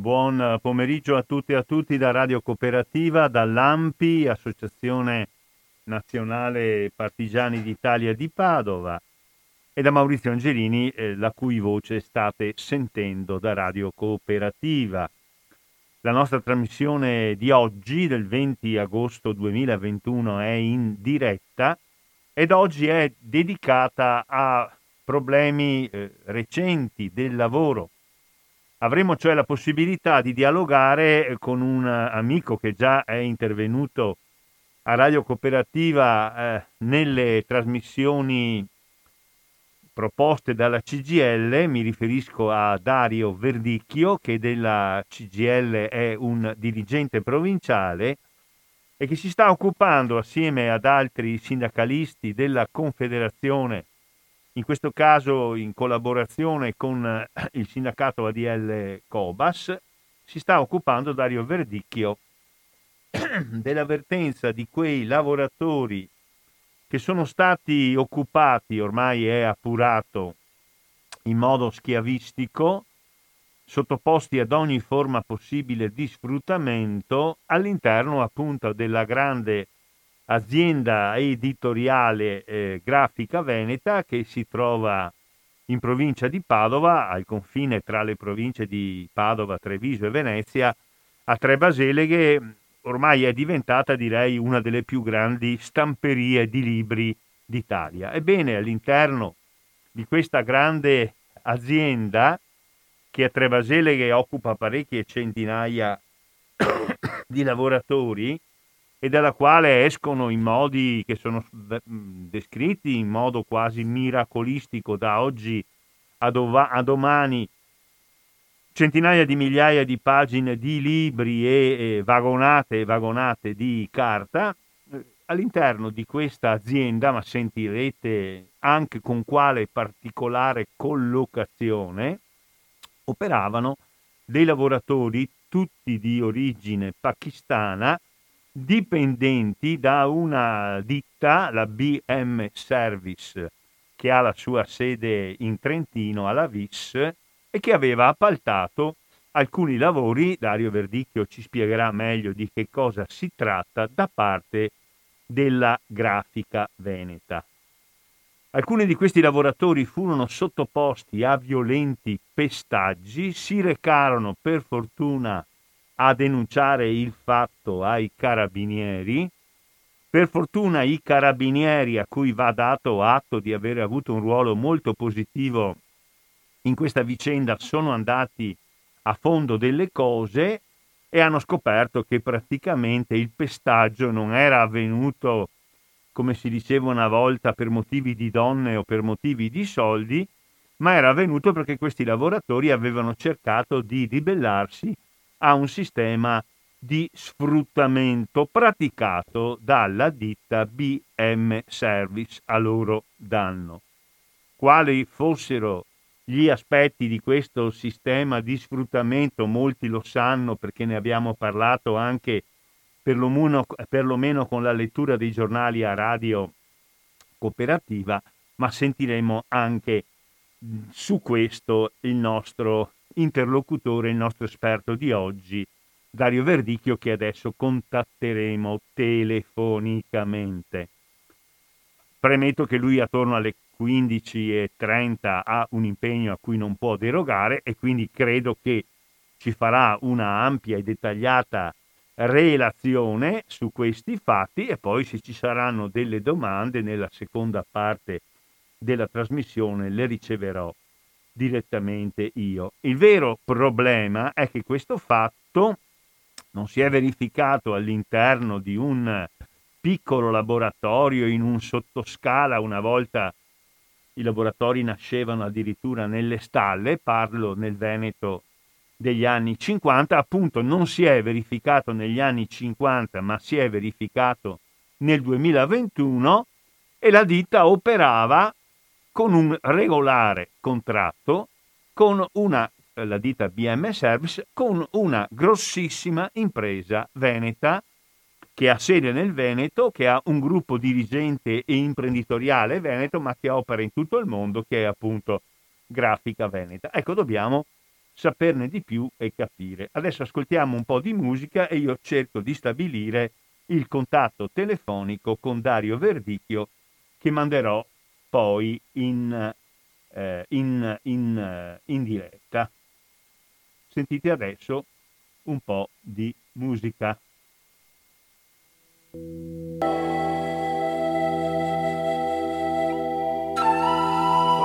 buon pomeriggio a tutti e a tutti da Radio Cooperativa, dall'AMPI, Associazione Nazionale Partigiani d'Italia di Padova, e da Maurizio Angelini, eh, la cui voce state sentendo da Radio Cooperativa. La nostra trasmissione di oggi, del 20 agosto 2021, è in diretta ed oggi è dedicata a problemi eh, recenti del lavoro. Avremo cioè la possibilità di dialogare con un amico che già è intervenuto a Radio Cooperativa eh, nelle trasmissioni proposte dalla CGL, mi riferisco a Dario Verdicchio che della CGL è un dirigente provinciale e che si sta occupando assieme ad altri sindacalisti della Confederazione, in questo caso in collaborazione con il sindacato ADL Cobas, si sta occupando Dario Verdicchio. Dell'avvertenza di quei lavoratori che sono stati occupati, ormai è appurato, in modo schiavistico, sottoposti ad ogni forma possibile di sfruttamento all'interno appunto della grande azienda editoriale eh, grafica veneta che si trova in provincia di Padova, al confine tra le province di Padova, Treviso e Venezia, a Tre Baseleghe, ormai è diventata, direi, una delle più grandi stamperie di libri d'Italia. Ebbene, all'interno di questa grande azienda, che a Trebaseleghe occupa parecchie centinaia di lavoratori e dalla quale escono in modi che sono descritti in modo quasi miracolistico da oggi a, dova- a domani. Centinaia di migliaia di pagine di libri e, e vagonate e vagonate di carta eh, all'interno di questa azienda, ma sentirete anche con quale particolare collocazione, operavano dei lavoratori tutti di origine pakistana, dipendenti da una ditta, la BM Service, che ha la sua sede in Trentino alla VIS, e che aveva appaltato alcuni lavori, Dario Verdicchio ci spiegherà meglio di che cosa si tratta, da parte della grafica veneta. Alcuni di questi lavoratori furono sottoposti a violenti pestaggi, si recarono per fortuna a denunciare il fatto ai carabinieri. Per fortuna i carabinieri a cui va dato atto di aver avuto un ruolo molto positivo in questa vicenda sono andati a fondo delle cose e hanno scoperto che praticamente il pestaggio non era avvenuto, come si diceva una volta, per motivi di donne o per motivi di soldi, ma era avvenuto perché questi lavoratori avevano cercato di ribellarsi a un sistema di sfruttamento praticato dalla ditta BM Service a loro danno. Quali fossero gli aspetti di questo sistema di sfruttamento, molti lo sanno perché ne abbiamo parlato anche perlomeno, perlomeno con la lettura dei giornali a radio cooperativa, ma sentiremo anche su questo il nostro interlocutore, il nostro esperto di oggi, Dario Verdicchio, che adesso contatteremo telefonicamente. Premetto che lui attorno alle 15 e 30 ha un impegno a cui non può derogare e quindi credo che ci farà una ampia e dettagliata relazione su questi fatti e poi se ci saranno delle domande nella seconda parte della trasmissione le riceverò direttamente io. Il vero problema è che questo fatto non si è verificato all'interno di un piccolo laboratorio in un sottoscala una volta i laboratori nascevano addirittura nelle stalle, parlo nel Veneto degli anni 50, appunto non si è verificato negli anni 50, ma si è verificato nel 2021 e la ditta operava con un regolare contratto con una la ditta BM Service con una grossissima impresa veneta che ha sede nel Veneto, che ha un gruppo dirigente e imprenditoriale veneto, ma che opera in tutto il mondo, che è appunto Grafica Veneta. Ecco, dobbiamo saperne di più e capire. Adesso ascoltiamo un po' di musica e io cerco di stabilire il contatto telefonico con Dario Verdicchio che manderò poi in, eh, in, in, eh, in diretta. Sentite adesso un po' di musica.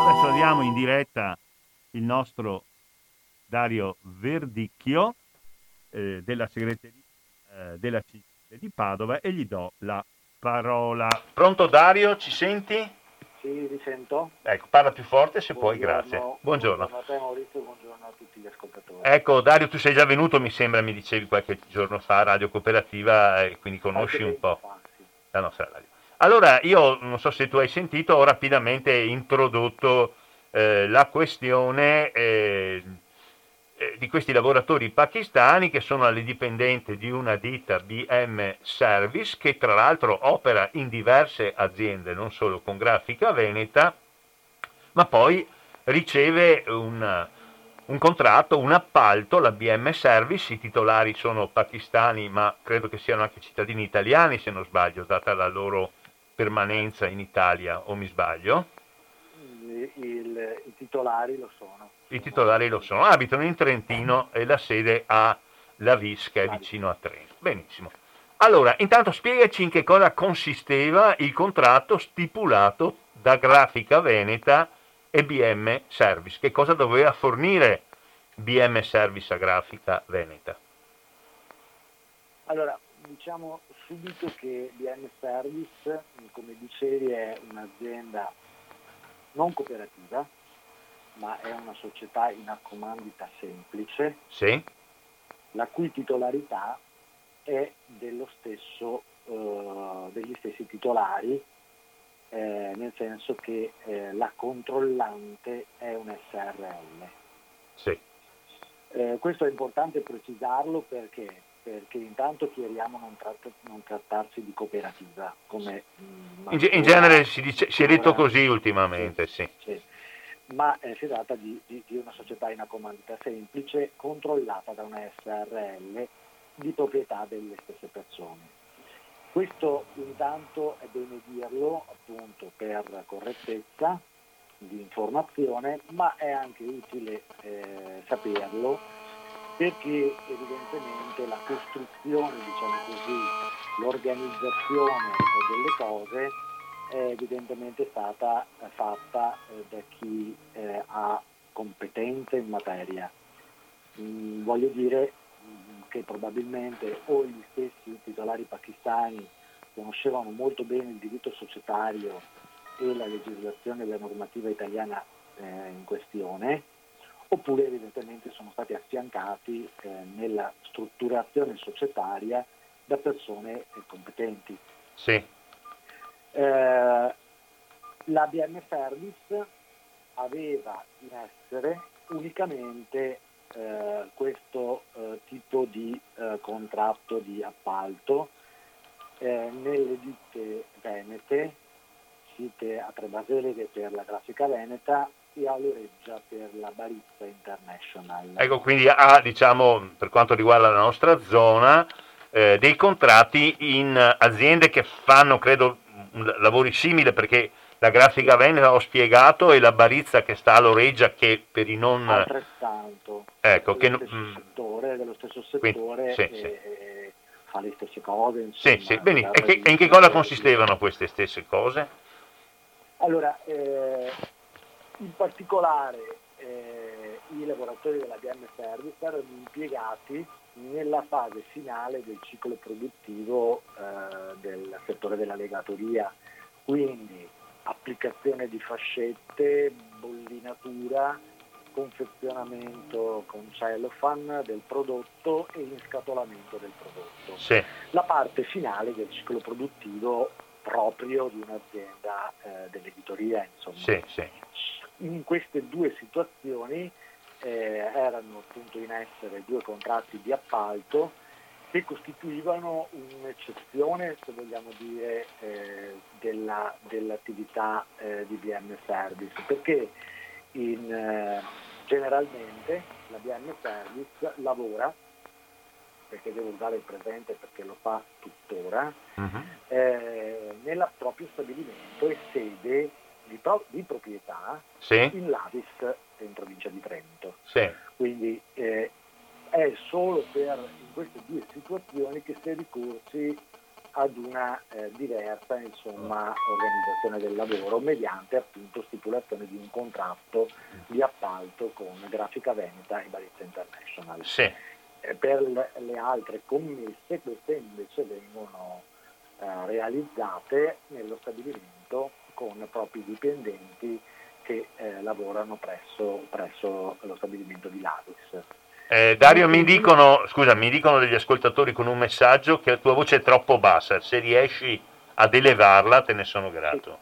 Adesso abbiamo in diretta il nostro Dario Verdicchio eh, della segreteria eh, della CISL di Padova e gli do la parola. Pronto Dario, ci senti? Sì, vi sento. Ecco, parla più forte se puoi, grazie. Buongiorno. Buongiorno a te Maurizio, buongiorno a tutti gli ascoltatori. Ecco, Dario, tu sei già venuto, mi sembra, mi dicevi qualche giorno fa a Radio Cooperativa e quindi conosci un po' fa, sì. la nostra radio. Allora, io non so se tu hai sentito, ho rapidamente introdotto eh, la questione eh, eh, di questi lavoratori pakistani che sono alle dipendenti di una ditta BM Service che tra l'altro opera in diverse aziende, non solo con grafica veneta, ma poi riceve un, un contratto, un appalto, la BM Service, i titolari sono pakistani ma credo che siano anche cittadini italiani se non sbaglio, data la loro permanenza in Italia o mi sbaglio? Il, il, I titolari lo sono. I titolari lo sono, abitano in Trentino e la sede ha la Vis che è vicino a Trento. Benissimo. Allora, intanto spiegaci in che cosa consisteva il contratto stipulato da Grafica Veneta e BM Service. Che cosa doveva fornire BM Service a Grafica Veneta? Allora, diciamo subito che BM Service, come dicevi, è un'azienda non cooperativa, ma è una società in accomandita semplice, sì. la cui titolarità è stesso, uh, degli stessi titolari, eh, nel senso che eh, la controllante è un SRL. Sì. Eh, questo è importante precisarlo perché, perché intanto chiariamo non, tratt- non trattarsi di cooperativa. Come, in, in, genere si, dice, si, è detto così ultimamente, sì. sì. sì ma eh, si tratta di, di, di, una società in accomandita semplice controllata da una SRL di proprietà delle stesse persone. Questo intanto è bene dirlo appunto per correttezza di informazione, ma è anche utile eh, saperlo perché evidentemente la costruzione, diciamo così, l'organizzazione delle cose è evidentemente stata eh, fatta eh, da chi eh, ha competenze in materia. Mm, voglio dire mm, che probabilmente o gli stessi titolari pakistani conoscevano molto bene il diritto societario e la legislazione e la normativa italiana in questione, oppure evidentemente sono stati affiancati nella strutturazione societaria da persone competenti. Sì. Eh, L'ABM Service aveva in essere unicamente eh, questo eh, tipo di eh, contratto di appalto eh, nelle ditte venete, site a Trebaseleghe per la grafica veneta e a Loreggia per la Barizza International. Ecco, quindi ha, diciamo, per quanto riguarda la nostra zona, eh, dei contratti in aziende che fanno, credo, lavori simili perché la grafica veneta ho spiegato e la barizza che sta a Loreggia che per i non... Altrettanto. Ecco, che... stesso mm. settore, dello stesso settore Quindi, sì, e, sì. fa le stesse cose. Insomma, sì, sì, benissimo. E, che, e in che cosa consistevano queste stesse cose? Allora, eh, in particolare eh, i lavoratori della BM Service erano impiegati nella fase finale del ciclo produttivo eh, del settore della legatoria, quindi applicazione di fascette, bollinatura, confezionamento con cellophane del prodotto e inscatolamento del prodotto. Sì. La parte finale del ciclo produttivo proprio di un'azienda eh, dell'editoria. Insomma. Sì, sì. In queste due situazioni eh, erano appunto in essere due contratti di appalto che costituivano un'eccezione, se vogliamo dire, eh, della, dell'attività eh, di BM Service, perché in, eh, generalmente la BM Service lavora, perché devo usare il presente perché lo fa tuttora, uh-huh. eh, nel proprio stabilimento e sede di, pro- di proprietà sì. in Lavis in provincia di Trento. Sì. Quindi eh, è solo per in queste due situazioni che si è ricorsi ad una eh, diversa insomma, organizzazione del lavoro mediante appunto stipulazione di un contratto di appalto con Grafica Veneta e Barizza International. Sì. Eh, per le, le, altre commesse queste invece vengono eh, realizzate nello stabilimento con propri dipendenti che eh, lavorano presso, presso, lo stabilimento di Lavis. Eh, Dario, mi dicono, scusa, mi dicono degli ascoltatori con un messaggio che la tua voce è troppo bassa, se riesci ad elevarla te ne sono grato.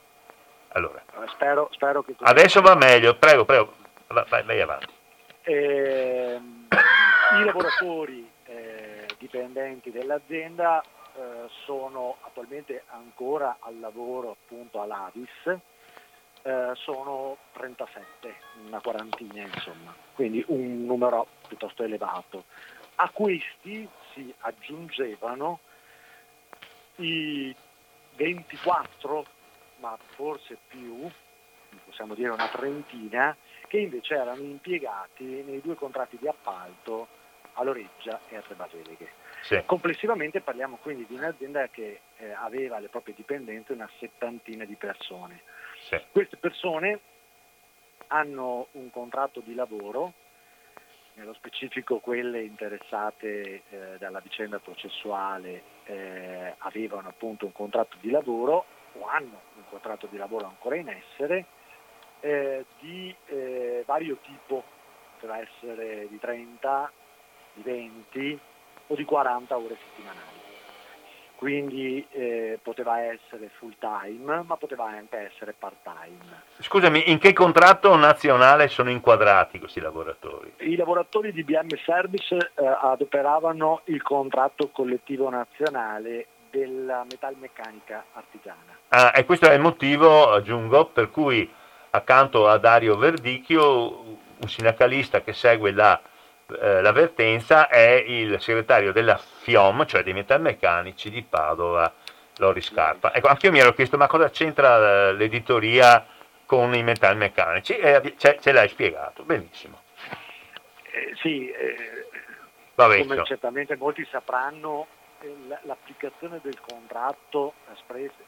Allora. Eh, spero, spero che... Adesso va meglio, prego, prego, vai, vai avanti. Eh, I lavoratori eh, dipendenti dell'azienda eh, sono attualmente ancora al lavoro appunto all'Avis, eh, sono 37, una quarantina insomma, quindi un numero piuttosto elevato. A questi si aggiungevano i 24, ma forse più, possiamo dire una trentina, che invece erano impiegati nei due contratti di appalto a Loreggia e a Tre Baseleghe. Sì. Complessivamente parliamo quindi di un'azienda che eh, aveva alle proprie dipendenze una settantina di persone. Sì. Queste persone hanno un contratto di lavoro, nello specifico quelle interessate eh, dalla vicenda processuale eh, avevano appunto un contratto di lavoro o hanno un contratto di lavoro ancora in essere eh, di eh, vario tipo, poteva essere di 30, di 20 o di 40 ore settimanali quindi eh, poteva essere full time, ma poteva anche essere part time. Scusami, in che contratto nazionale sono inquadrati questi lavoratori? I lavoratori di BM Service eh, adoperavano il contratto collettivo nazionale della metalmeccanica artigiana. Ah, e questo è il motivo, aggiungo, per cui accanto a Dario Verdicchio, un sindacalista che segue la eh, l'avvertenza è il segretario della FIOM, cioè dei metalmeccanici di Padova, Lori Scarpa. Ecco, anche io mi ero chiesto ma cosa c'entra eh, l'editoria con i metalmeccanici e ce, ce l'hai spiegato, benissimo. Eh, sì, eh, come certamente molti sapranno, l'applicazione del contratto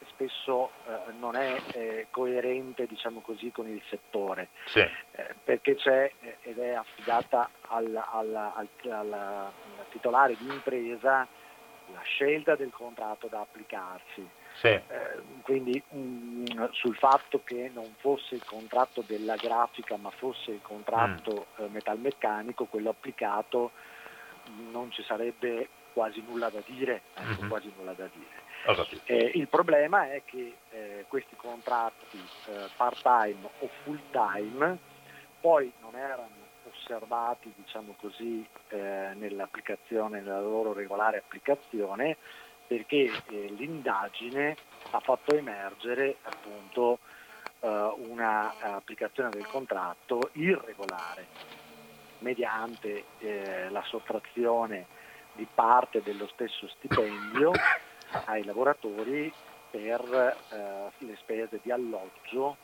spesso eh, non è eh, coerente diciamo così, con il settore sì. eh, perché c'è eh, ed è affidata al, al, al, al, titolare di impresa la scelta del contratto da applicarsi. Sì. Eh, quindi mh, mm, sul fatto che non fosse il contratto della grafica ma fosse il contratto mm. Eh, metalmeccanico, quello applicato, non ci sarebbe quasi nulla da dire, ecco, mm-hmm. quasi nulla da dire. Eh, il problema è che eh, questi contratti eh, part-time o full-time poi non erano osservati, diciamo così, eh, nell'applicazione, nella loro regolare applicazione, perché eh, l'indagine ha fatto emergere appunto eh, una applicazione del contratto irregolare mediante la sottrazione di parte dello stesso stipendio ai lavoratori per eh, le spese di alloggio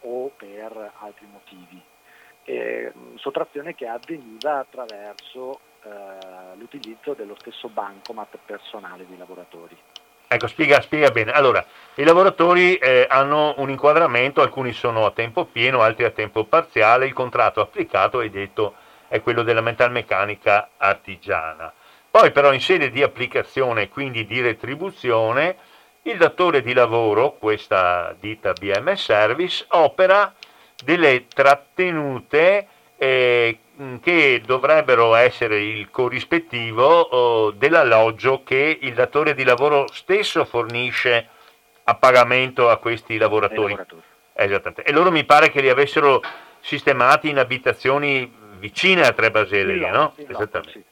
o per altri motivi. E, sottrazione che avveniva attraverso eh, l'utilizzo dello stesso bancomat personale dei lavoratori. Ecco, spiega, spiega bene. Allora, i lavoratori eh, hanno un inquadramento, alcuni sono a tempo pieno, altri a tempo parziale, il contratto applicato, hai detto, è quello della metalmeccanica artigiana. Poi però in sede di applicazione, quindi di retribuzione, il datore di lavoro, questa ditta BM Service, opera delle trattenute eh, che dovrebbero essere il corrispettivo oh, dell'alloggio che il datore di lavoro stesso fornisce a pagamento a questi lavoratori. Esattamente. E loro mi pare che li avessero sistemati in abitazioni vicine a Tre no? Esattamente. Sì.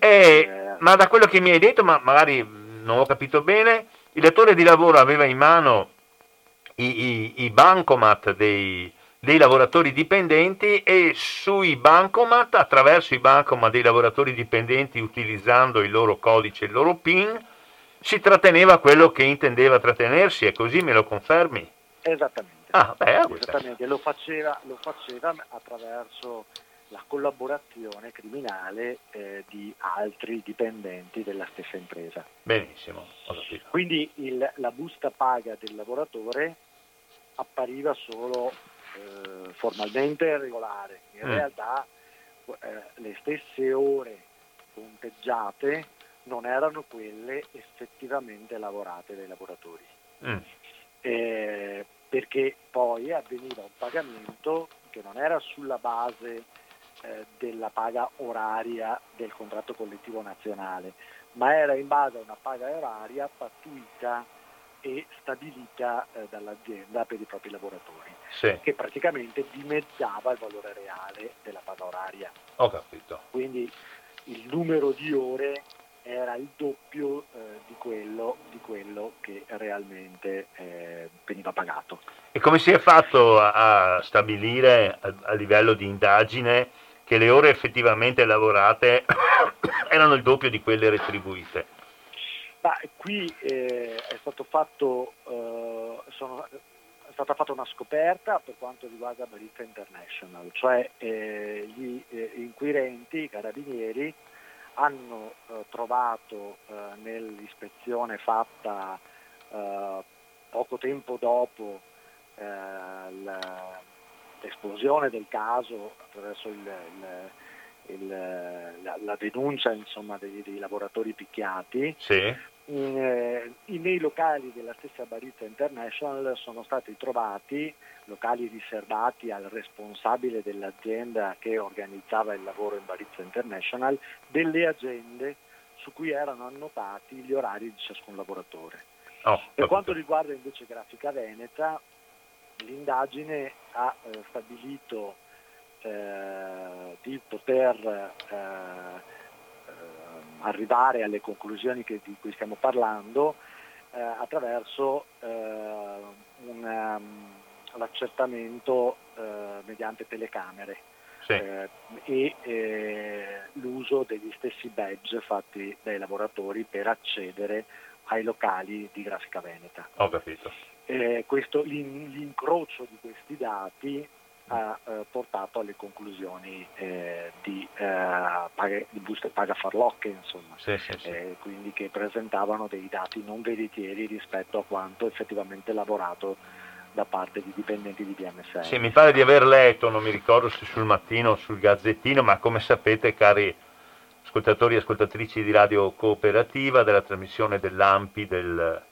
Sì. Eh, ma da quello che mi hai detto, ma magari non ho capito bene, il datore di lavoro aveva in mano i, i, i bancomat dei, dei lavoratori dipendenti e sui bancomat, attraverso i bancomat dei lavoratori dipendenti utilizzando il loro codice, il loro PIN, si tratteneva quello che intendeva trattenersi, e così me lo confermi? Esattamente. Ah, beh, Esattamente. Lo, faceva, lo faceva attraverso la collaborazione criminale eh, di altri dipendenti della stessa impresa. Benissimo. Quindi il, la busta paga del lavoratore appariva solo eh, formalmente regolare, in mm. realtà eh, le stesse ore conteggiate non erano quelle effettivamente lavorate dai lavoratori. Mm. Eh, perché poi avveniva un pagamento che non era sulla base eh, della paga oraria del contratto collettivo nazionale, ma era in base a una paga oraria pattuita e stabilita eh, dall'azienda per i propri lavoratori, sì. che praticamente dimezzava il valore reale della paga oraria. Ho capito. Quindi il numero di ore era il doppio eh, di, quello, di, quello, che realmente eh, veniva pagato. E come si è fatto a, stabilire a, a, livello di indagine che le ore effettivamente lavorate erano il doppio di quelle retribuite? Ma qui eh, è, fatto, eh, sono, è, stata fatta una scoperta per quanto riguarda Barizza International, cioè eh, gli eh, inquirenti, i carabinieri, hanno eh, trovato eh, nell'ispezione fatta poco tempo dopo l'esplosione del caso attraverso il, il il, la, la, denuncia insomma, dei, dei, lavoratori picchiati, sì. Eh, nei locali della stessa Barizza International sono stati trovati locali riservati al responsabile dell'azienda che organizzava il lavoro in Barizza International, delle agende su cui erano annotati gli orari di ciascun lavoratore. Oh, per quanto riguarda invece Grafica Veneta, l'indagine ha eh, stabilito eh, di poter eh, arrivare alle conclusioni che, di cui stiamo parlando eh, attraverso eh, un, um, l'accertamento eh, mediante telecamere sì. Eh, e eh, l'uso degli stessi badge fatti dai lavoratori per accedere ai locali di Grafica Veneta. Ho capito. Eh, questo, l'incrocio di questi dati ha eh, portato alle conclusioni eh, di, eh, di buste paga farlocche, insomma, sì, sì, sì. Eh, quindi che presentavano dei dati non veritieri rispetto a quanto effettivamente lavorato da parte di dipendenti di BMS. Sì, mi pare di aver letto, non mi ricordo se sul mattino o sul gazzettino, ma come sapete cari ascoltatori e ascoltatrici di Radio Cooperativa della trasmissione dell'AMPI del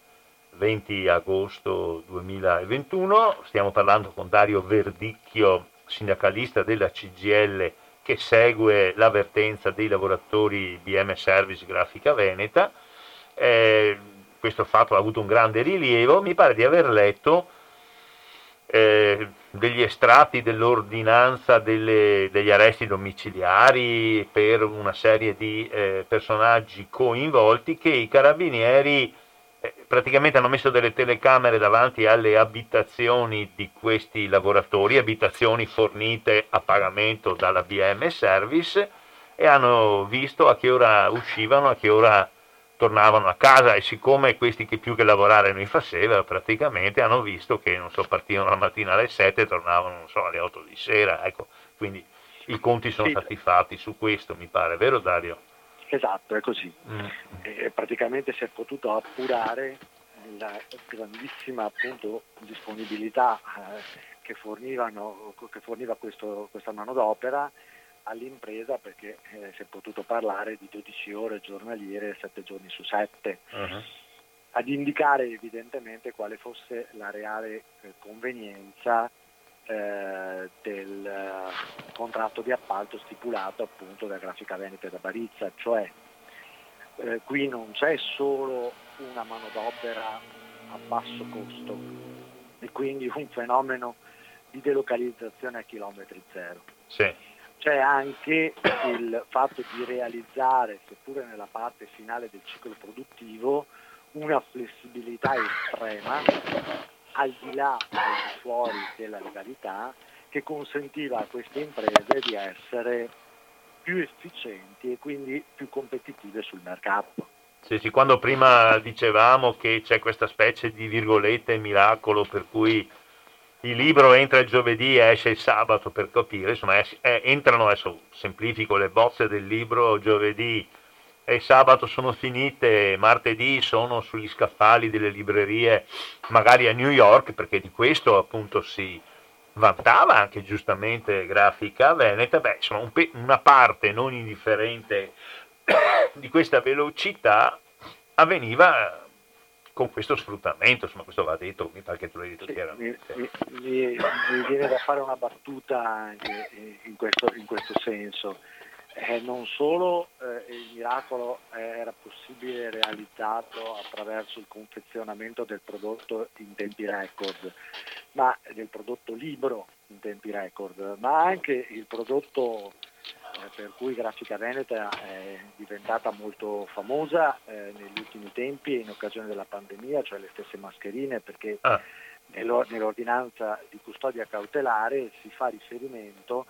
20 agosto 2021. Stiamo parlando con Dario Verdicchio, sindacalista della CGL che segue l'avvertenza dei lavoratori BM Service Grafica Veneta. Eh, questo fatto ha avuto un grande rilievo. Mi pare di aver letto eh, degli estratti dell'ordinanza delle, degli arresti domiciliari per una serie di eh, personaggi coinvolti che i carabinieri praticamente hanno messo delle telecamere davanti alle abitazioni di questi lavoratori, abitazioni fornite a pagamento dalla BM Service e hanno visto a che ora uscivano, a che ora tornavano a casa e siccome questi che più che lavorare non facevano praticamente hanno visto che non so, partivano la mattina alle 7 e tornavano non so, alle 8 di sera, ecco, quindi i conti sono sì. stati fatti su questo mi pare, vero Dario? Esatto, è così. Mm. E praticamente si è potuto appurare la grandissima appunto, disponibilità eh, che, che, forniva questo, questa manodopera all'impresa perché eh, si è potuto parlare di 12 ore giornaliere 7 giorni su 7 uh-huh. ad indicare evidentemente quale fosse la reale eh, convenienza eh, del eh, contratto di appalto stipulato appunto da Grafica Veneta e da Barizza, cioè eh, qui non c'è solo una manodopera a basso costo e quindi un fenomeno di delocalizzazione a chilometri zero. Sì. C'è anche il fatto di realizzare, seppure nella parte finale del ciclo produttivo, una flessibilità estrema al di là, al di fuori della legalità, che consentiva a queste imprese di essere più efficienti e quindi più competitive sul mercato. Sì, sì, quando prima dicevamo che c'è questa specie di virgolette miracolo per cui il libro entra il giovedì e esce il sabato per capire, insomma es- eh, entrano, adesso semplifico, le bozze del libro giovedì e sabato sono finite, martedì sono sugli scaffali delle librerie, magari a New York, perché di questo appunto si vantava anche giustamente Grafica Veneta, beh, insomma un pe- una parte non indifferente di questa velocità avveniva con questo sfruttamento, insomma questo va detto, mi pare che tu l'hai detto chiaramente. Mi, mi, mi, viene da fare una battuta anche in questo, in questo senso. Eh, non solo eh, il miracolo era possibile realizzato attraverso il confezionamento del prodotto in tempi record, ma del prodotto libro in tempi record, ma anche il prodotto eh, per cui Grafica Veneta è diventata molto famosa eh, negli ultimi tempi in occasione della pandemia, cioè le stesse mascherine, perché ah. nell'ordinanza di custodia cautelare si fa riferimento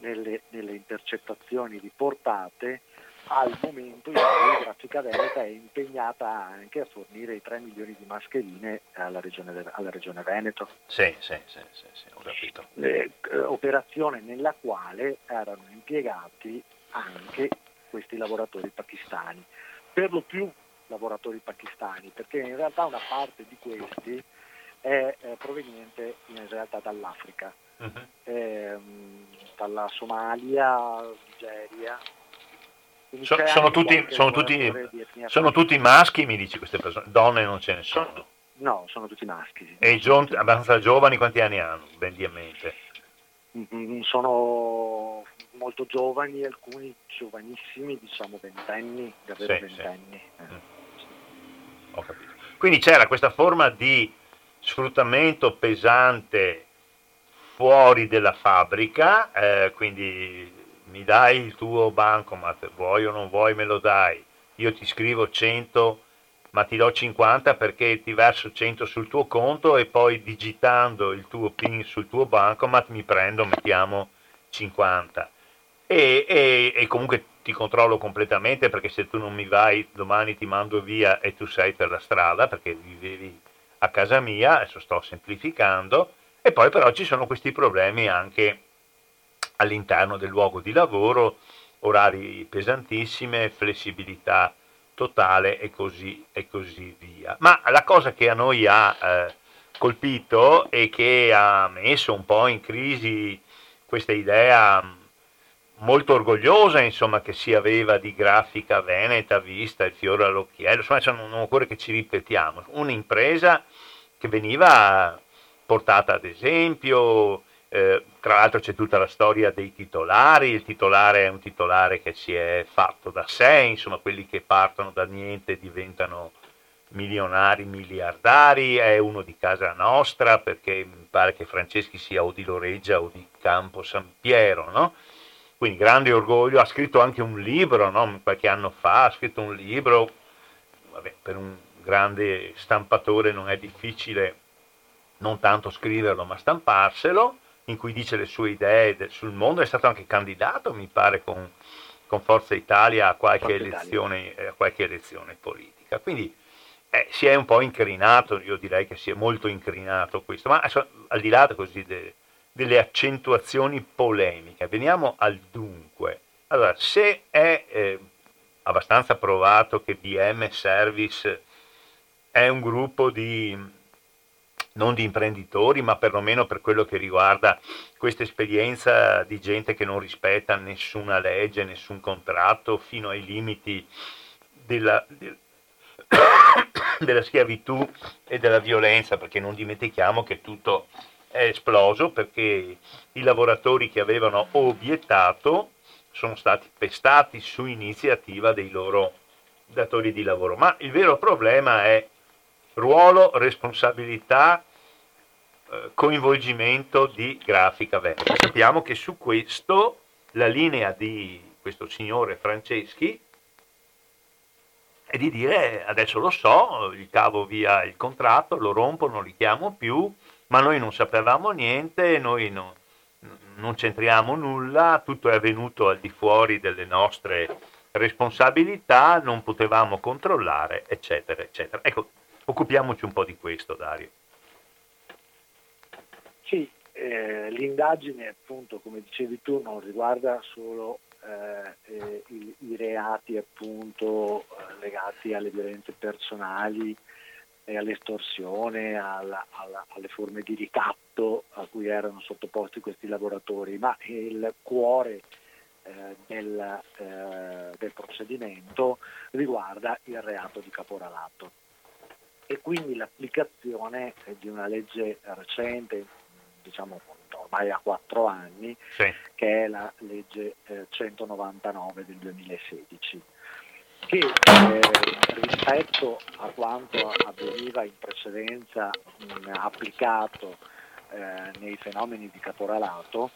nelle, nelle intercettazioni riportate al momento in cui Grafica Veneta è impegnata anche a fornire i 3 milioni di mascherine alla Regione, alla regione Veneto. Sì, sì, sì, sì, sì ho capito. Eh, operazione nella quale erano impiegati anche questi lavoratori pakistani, per lo più lavoratori pakistani, perché in realtà una parte di questi è eh, proveniente in realtà dall'Africa, uh-huh. eh, dalla Somalia, Nigeria, So, sono, tutti, sono, tutti, sono tutti, maschi, mi dici queste persone, donne non ce ne sono. sono no, sono tutti maschi. Sì. E i giovani, abbastanza giovani, quanti anni hanno? Ben di mente. Mm-hmm, sono molto giovani, alcuni giovanissimi, diciamo ventenni, davvero sì, ventenni. Sì. Eh. Mm. Ho capito. Quindi c'era questa forma di sfruttamento pesante fuori della fabbrica, eh, quindi mi dai il tuo bancomat, vuoi o non vuoi me lo dai, io ti scrivo 100 ma ti do 50 perché ti verso 100 sul tuo conto e poi digitando il tuo PIN sul tuo bancomat mi prendo, mettiamo 50. E, e, e, comunque ti controllo completamente perché se tu non mi vai domani ti mando via e tu sei per la strada perché vivevi a casa mia, adesso sto semplificando, e poi però ci sono questi problemi anche all'interno del luogo di lavoro, orari pesantissime, flessibilità totale e così, e così via. Ma la cosa che a noi ha eh, colpito e che ha messo un po' in crisi questa idea molto orgogliosa insomma, che si aveva di grafica veneta vista il fiore all'occhiello, insomma non occorre che ci ripetiamo, un'impresa che veniva portata ad esempio, eh, tra l'altro c'è tutta la storia dei titolari, il titolare è un titolare che si è fatto da sé, insomma quelli che partono da niente diventano milionari, miliardari, è uno di casa nostra perché mi pare che Franceschi sia o di Loreggia o di Campo San Piero, no? Quindi grande orgoglio, ha scritto anche un libro, no? qualche anno fa ha scritto un libro, vabbè, per un grande stampatore non è difficile non tanto scriverlo ma stamparselo, in cui dice le sue idee sul mondo, è stato anche candidato, mi pare, con, con Forza Italia a qualche, elezione, a qualche elezione, politica. Quindi eh, si è un po' incrinato, io direi che si è molto incrinato questo, ma adesso, al di là così de, delle accentuazioni polemiche, veniamo al dunque. Allora, se è eh, abbastanza provato che BM Service è un gruppo di non di imprenditori, ma perlomeno per quello che riguarda questa esperienza di gente che non rispetta nessuna legge, nessun contratto, fino ai limiti della, de, della schiavitù e della violenza, perché non dimentichiamo che tutto è esploso perché i lavoratori che avevano obiettato sono stati pestati su iniziativa dei loro datori di lavoro. Ma il vero problema è ruolo, responsabilità, eh, coinvolgimento di grafica veneta. Sappiamo che su questo la linea di questo signore Franceschi è di dire adesso lo so, gli cavo via il contratto, lo rompo, non li chiamo più, ma noi non sapevamo niente, noi non, non c'entriamo nulla, tutto è avvenuto al di fuori delle nostre responsabilità, non potevamo controllare, eccetera, eccetera. Ecco, occupiamoci un po' di questo, Dario. Sì, eh, l'indagine, appunto, come dicevi tu, non riguarda solo eh, eh i, i, reati appunto, eh, legati alle violenze personali e all'estorsione, alla, alla, alle forme di ricatto a cui erano sottoposti questi lavoratori, ma il cuore eh, del, eh, del, procedimento riguarda il reato di caporalato e quindi l'applicazione di una legge recente, diciamo ormai a quattro anni, sì. che è la legge eh, 199 del 2016 che eh, rispetto a quanto avveniva in precedenza mh, applicato eh, nei fenomeni di caporalato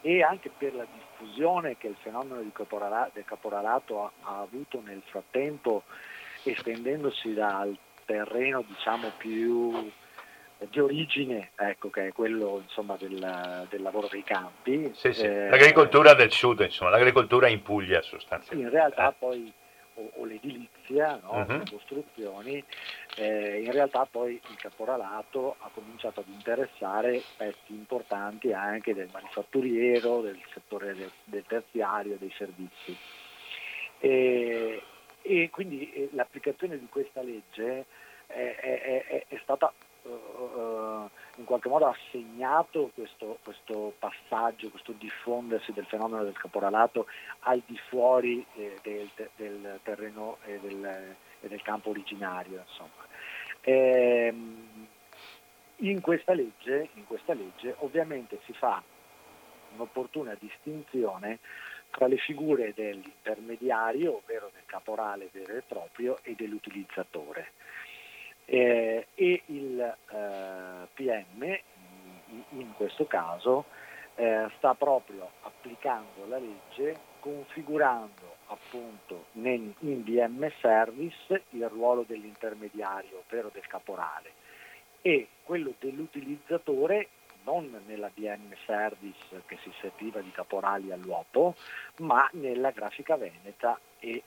e anche per la diffusione che il fenomeno caporala- del caporalato ha, ha, avuto nel frattempo estendendosi dal terreno diciamo più di origine, ecco, che è quello insomma, del, del, lavoro dei campi. Sì, sì. Eh, l'agricoltura del sud, insomma, l'agricoltura in Puglia sostanzialmente. In realtà eh. poi, o, o l'edilizia, no? uh-huh. le costruzioni, eh, in realtà poi il caporalato ha cominciato ad interessare pezzi importanti anche del manifatturiero, del settore del, del terziario, dei servizi. E, e quindi eh, l'applicazione di questa legge è, è, è, è stata uh, in qualche modo ha questo, questo, passaggio, questo diffondersi del fenomeno del caporalato al di fuori eh, del, del, terreno e del, e del, campo originario. Ehm, in, questa legge, in questa legge ovviamente si fa un'opportuna distinzione tra le figure dell'intermediario, ovvero del caporale vero e proprio, e dell'utilizzatore. Eh, e il eh, PM in questo caso eh, sta proprio applicando la legge configurando appunto nel, in DM Service il ruolo dell'intermediario, ovvero del caporale, e quello dell'utilizzatore non nella DM Service che si serviva di caporali all'uopo, ma nella grafica veneta e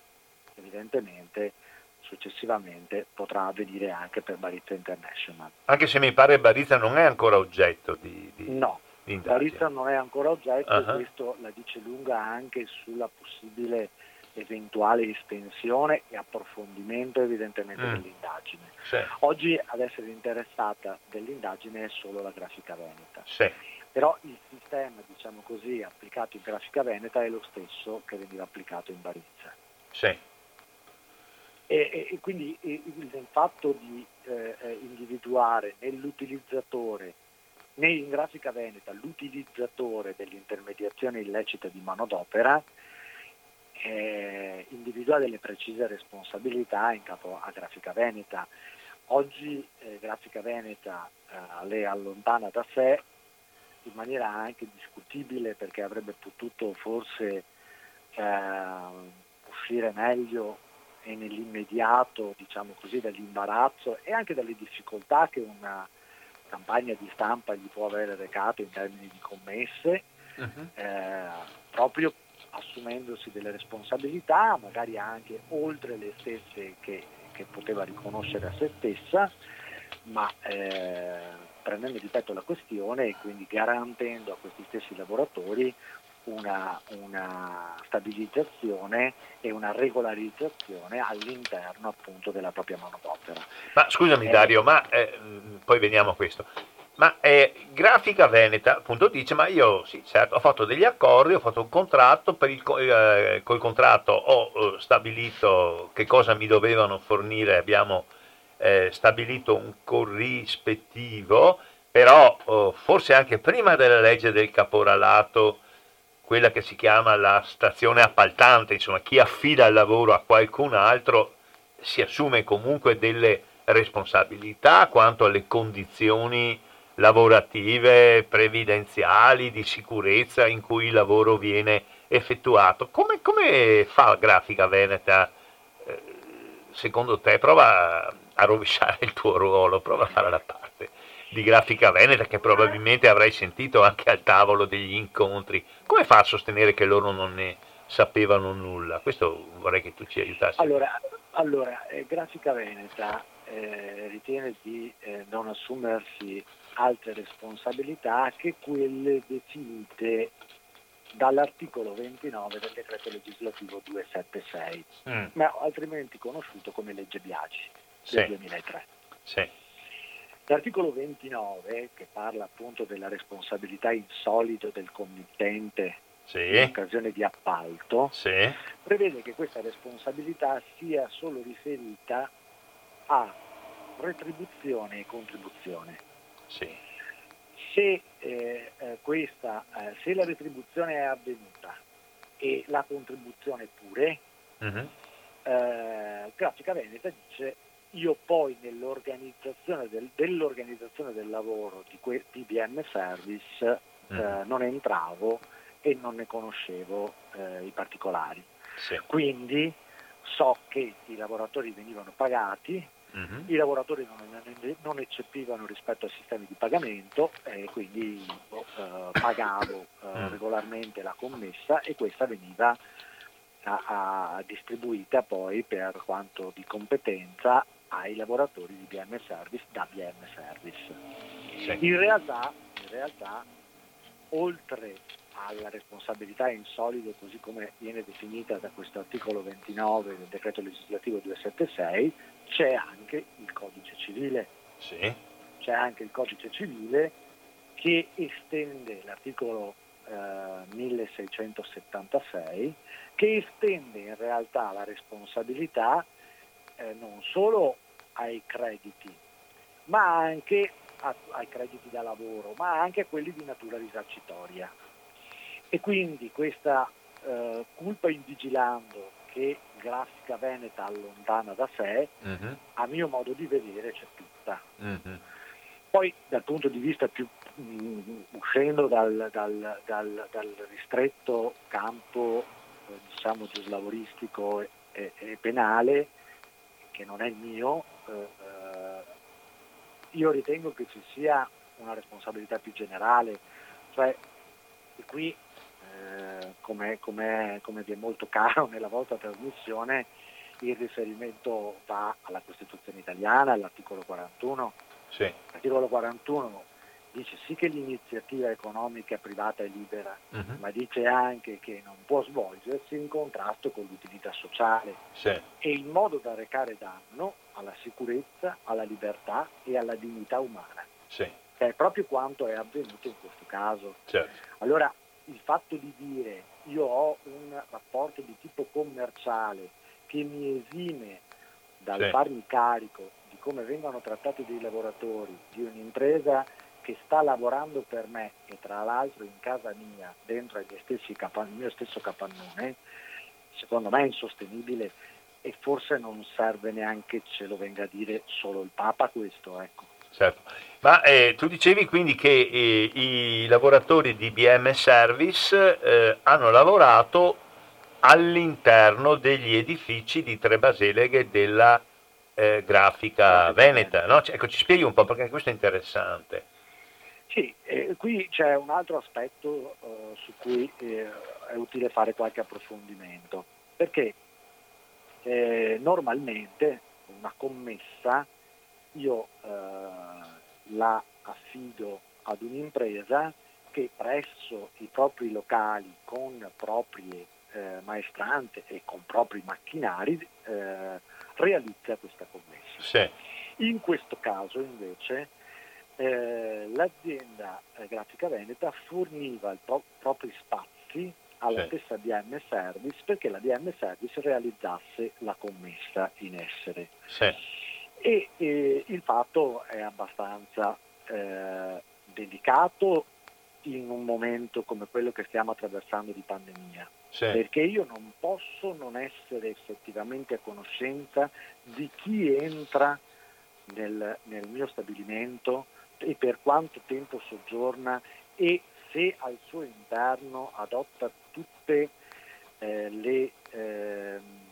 evidentemente successivamente potrà avvenire anche per Barizza International. Anche se mi pare Barizza non è ancora oggetto di... di no, Barizza non è ancora oggetto uh-huh. e questo la dice lunga anche sulla possibile eventuale estensione e approfondimento evidentemente mm. dell'indagine. Sì. Oggi ad essere interessata dell'indagine è solo la grafica veneta. Sì. Però il sistema, diciamo così, applicato in grafica veneta è lo stesso che veniva applicato in Barizza. Sì. E, e quindi il, fatto di eh, eh, individuare nell'utilizzatore, in grafica veneta, l'utilizzatore dell'intermediazione illecita di manodopera, eh, individua delle precise responsabilità in capo a Grafica Veneta. Oggi eh, Grafica Veneta eh, le allontana da sé in maniera anche discutibile perché avrebbe potuto forse eh, uscire meglio e nell'immediato, diciamo così, dall'imbarazzo e anche dalle difficoltà che una campagna di stampa gli può avere recato in termini di commesse, uh-huh. eh, proprio assumendosi delle responsabilità, magari anche oltre le stesse che, che poteva riconoscere a se stessa, ma eh, prendendo, ripeto, la questione e quindi garantendo a questi stessi lavoratori una, una, stabilizzazione e una regolarizzazione all'interno appunto della propria manodopera. Ma scusami eh, Dario, ma eh, poi veniamo a questo. Ma eh, Grafica Veneta appunto dice, ma io sì, certo, ho fatto degli accordi, ho fatto un contratto, il, eh, col contratto ho eh, stabilito che cosa mi dovevano fornire, abbiamo eh, stabilito un corrispettivo, però oh, forse anche prima della legge del caporalato quella che si chiama la stazione appaltante, insomma chi affida il lavoro a qualcun altro si assume comunque delle responsabilità quanto alle condizioni lavorative, previdenziali, di sicurezza in cui il lavoro viene effettuato. Come, come fa Grafica Veneta, eh, secondo te? Prova a rovesciare il tuo ruolo, prova a fare la parte di Grafica Veneta che probabilmente avrai sentito anche al tavolo degli incontri. Come fa a sostenere che loro non ne sapevano nulla? Questo vorrei che tu ci aiutassi. Allora, allora eh, Grafica Veneta eh, ritiene di eh, non assumersi altre responsabilità che quelle definite dall'articolo 29 del decreto legislativo 276, mm. ma altrimenti conosciuto come legge Biagi sì. del 2003. Sì. L'articolo 29, che parla appunto della responsabilità in solido del committente sì. in occasione di appalto, sì. prevede che questa responsabilità sia solo riferita a retribuzione e contribuzione. Sì. Se, eh, eh, questa, eh, se la retribuzione è avvenuta e la contribuzione pure, uh-huh. Grafica Veneta dice io poi nell'organizzazione del, dell'organizzazione del lavoro di, que, di BM Service uh-huh. non entravo e non ne conoscevo eh, i particolari. Sì. Quindi so che i lavoratori venivano pagati, uh-huh. i lavoratori non, non, eccepivano rispetto ai sistemi di pagamento e quindi eh, pagavo eh, uh-huh. regolarmente la commessa e questa veniva a, a, distribuita poi per quanto di competenza ai lavoratori di BM Service da BM Service. In, realtà, in realtà, oltre alla responsabilità in solido così come viene definita da questo articolo 29 del decreto legislativo 276 c'è anche il codice civile. Sì. C'è anche il codice civile che estende l'articolo eh, 1676 che estende in realtà la responsabilità eh, non solo ai crediti ma anche a, ai crediti da lavoro ma anche a quelli di natura risarcitoria e quindi questa eh, culpa in vigilando che Grafica Veneta allontana da sé, uh-huh. a mio modo di vedere c'è tutta. Uh-huh. Poi dal punto di vista più mh, mm, uscendo dal, dal, dal, dal, ristretto campo eh, diciamo giuslavoristico e, e, e, penale, che non è il mio, eh, eh, io ritengo che ci sia una responsabilità più generale, cioè qui eh, come, come, come vi è molto caro nella vostra trasmissione, il riferimento va alla Costituzione italiana, all'articolo 41. Sì. L'articolo 41 dice sì che l'iniziativa economica privata è libera, uh-huh. ma dice anche che non può svolgersi in contrasto con l'utilità sociale sì. e in modo da recare danno alla sicurezza, alla libertà e alla dignità umana. Sì. Che è proprio quanto è avvenuto in questo caso. Certo. Allora il fatto di dire io ho un rapporto di tipo commerciale che mi esime dal sì. farmi carico di come vengono trattati dei lavoratori di un'impresa che sta lavorando per me e tra l'altro in casa mia, dentro il mio stesso capannone, secondo me è insostenibile e forse non serve neanche ce lo venga a dire solo il Papa questo. Ecco. Certo. Ma eh, tu dicevi quindi che eh, i lavoratori di BM Service eh, hanno lavorato all'interno degli edifici di Trebaseleghe della eh, grafica veneta. No? Cioè, ecco, ci spieghi un po' perché questo è interessante. Sì, eh, qui c'è un altro aspetto eh, su cui è utile fare qualche approfondimento, perché normalmente una commessa io eh, la affido ad un'impresa che presso i propri locali con proprie eh, maestranze e con propri macchinari eh, realizza questa commessa. Sì. In questo caso invece eh, l'azienda eh, Grafica Veneta forniva i pro- propri spazi alla sì. stessa DM Service perché la DM Service realizzasse la commessa in essere. Sì e eh, il fatto è abbastanza eh, delicato in un momento come quello che stiamo attraversando di pandemia, sì. perché io non posso non essere effettivamente a conoscenza di chi entra nel, nel mio stabilimento e per quanto tempo soggiorna e se al suo interno adotta tutte eh, le... Eh,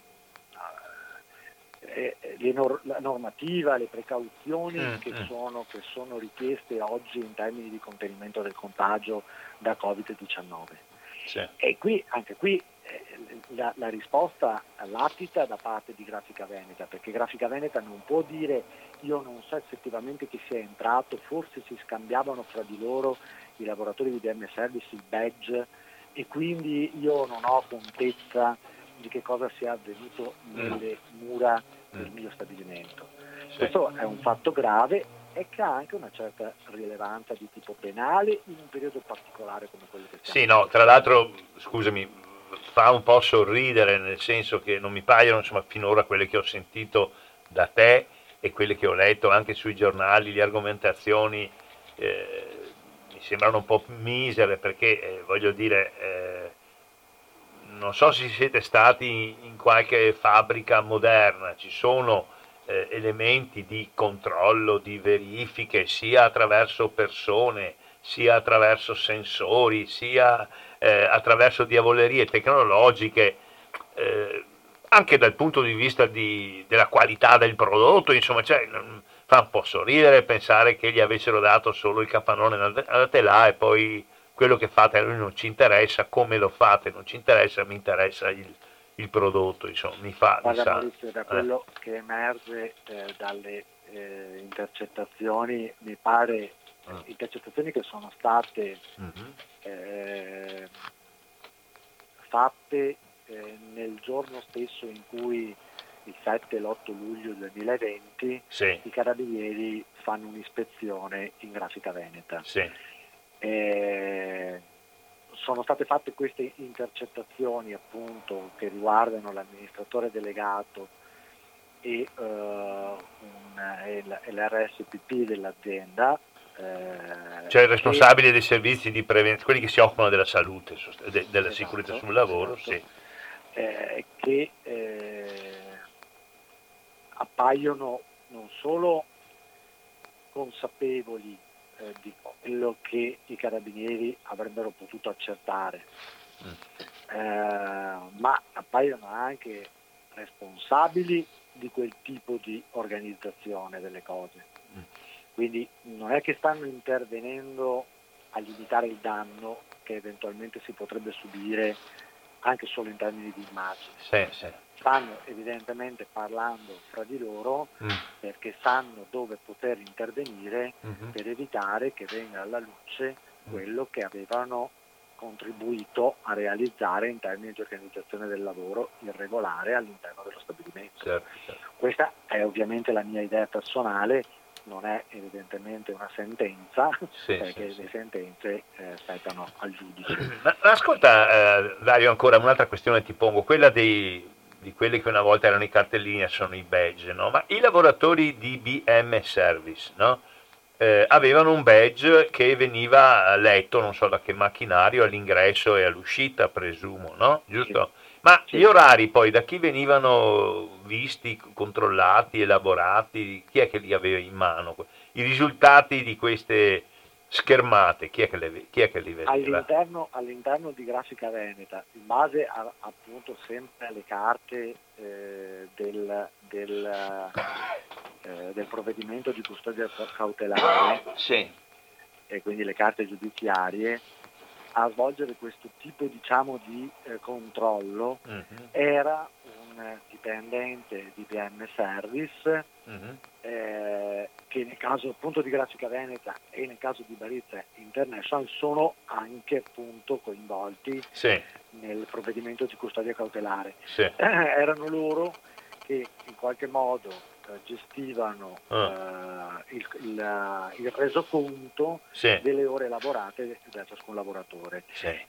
eh, nor- la normativa, le precauzioni mm, che, mm. Sono, che, sono, richieste oggi in termini di contenimento del contagio da Covid-19. Sì. E qui, anche qui eh, la, la, risposta latita da parte di Grafica Veneta, perché Grafica Veneta non può dire io non so effettivamente chi sia entrato, forse si scambiavano fra di loro i lavoratori di DM Service il badge e quindi io non ho contezza di che cosa sia avvenuto nelle mura del mio stabilimento. Questo è un fatto grave e che ha anche una certa rilevanza di tipo penale in un periodo particolare come quello che stiamo Sì, no, tra l'altro, scusami, fa un po' sorridere nel senso che non mi paiono insomma, finora quelle che ho sentito da te e quelle che ho letto anche sui giornali, le argomentazioni eh, mi sembrano un po' misere perché eh, voglio dire, eh, non so se siete stati in qualche fabbrica moderna, ci sono eh, elementi di controllo, di verifiche, sia attraverso persone, sia attraverso sensori, sia eh, attraverso diavolerie tecnologiche, eh, anche dal punto di vista di, della qualità del prodotto, insomma, cioè, fa un po' sorridere pensare che gli avessero dato solo il capannone alla telà e poi quello che fate a noi non ci interessa, come lo fate non ci interessa, mi interessa il, il prodotto, insomma, mi fa... Guarda, mi Maurizio, da quello eh. che emerge eh, dalle eh, intercettazioni, mi pare mm. intercettazioni che sono state mm-hmm. fatte eh, nel giorno stesso in cui il 7 e l'8 luglio 2020 sì. i carabinieri fanno un'ispezione in Grafica Veneta. Sì. Eh, sono state fatte queste intercettazioni appunto che riguardano l'amministratore delegato e, uh, un, e l'RSPP dell'azienda. Eh, cioè il responsabile e, dei servizi di prevenzione, quelli che si occupano della salute, de, della esatto, sicurezza sul lavoro, esatto, sì. eh, che eh, appaiono non solo consapevoli eh, di quello che i carabinieri avrebbero potuto accertare, mm. eh, ma appaiono anche responsabili di quel tipo di organizzazione delle cose. Mm. Quindi non è che stanno intervenendo a limitare il danno che eventualmente si potrebbe subire anche solo in termini di immagine. Sì, sì stanno evidentemente parlando fra di loro mm. perché sanno dove poter intervenire mm-hmm. per evitare che venga alla luce mm. quello che avevano contribuito a realizzare in termini di organizzazione del lavoro irregolare all'interno dello stabilimento. Certo, certo. Questa è ovviamente la mia idea personale, non è evidentemente una sentenza, sì, perché sì, le sì. sentenze eh, spettano al giudice. Ma, ascolta eh, Dario, ancora un'altra questione ti pongo, quella dei, di quelli che una volta erano i cartellini sono i badge, no? ma i lavoratori di BM Service no? eh, avevano un badge che veniva letto, non so da che macchinario, all'ingresso e all'uscita, presumo, no? giusto? Ma gli orari poi da chi venivano visti, controllati, elaborati, chi è che li aveva in mano? I risultati di queste schermate, chi è che, le, chi è che li vedeva? All'interno, all'interno, di Grafica Veneta, in base a, appunto sempre alle carte eh, del, del, eh, del, provvedimento di custodia cautelare, sì. e quindi le carte giudiziarie, a svolgere questo tipo diciamo, di eh, controllo uh-huh. era un dipendente di PM Service uh-huh. eh, che nel caso appunto di Grafica Veneta e nel caso di Barizza International sono anche appunto coinvolti sì. nel provvedimento di custodia cautelare. Sì. Eh, erano loro che in qualche modo eh, gestivano uh. il, il, il, resoconto sì. delle ore lavorate da ciascun lavoratore.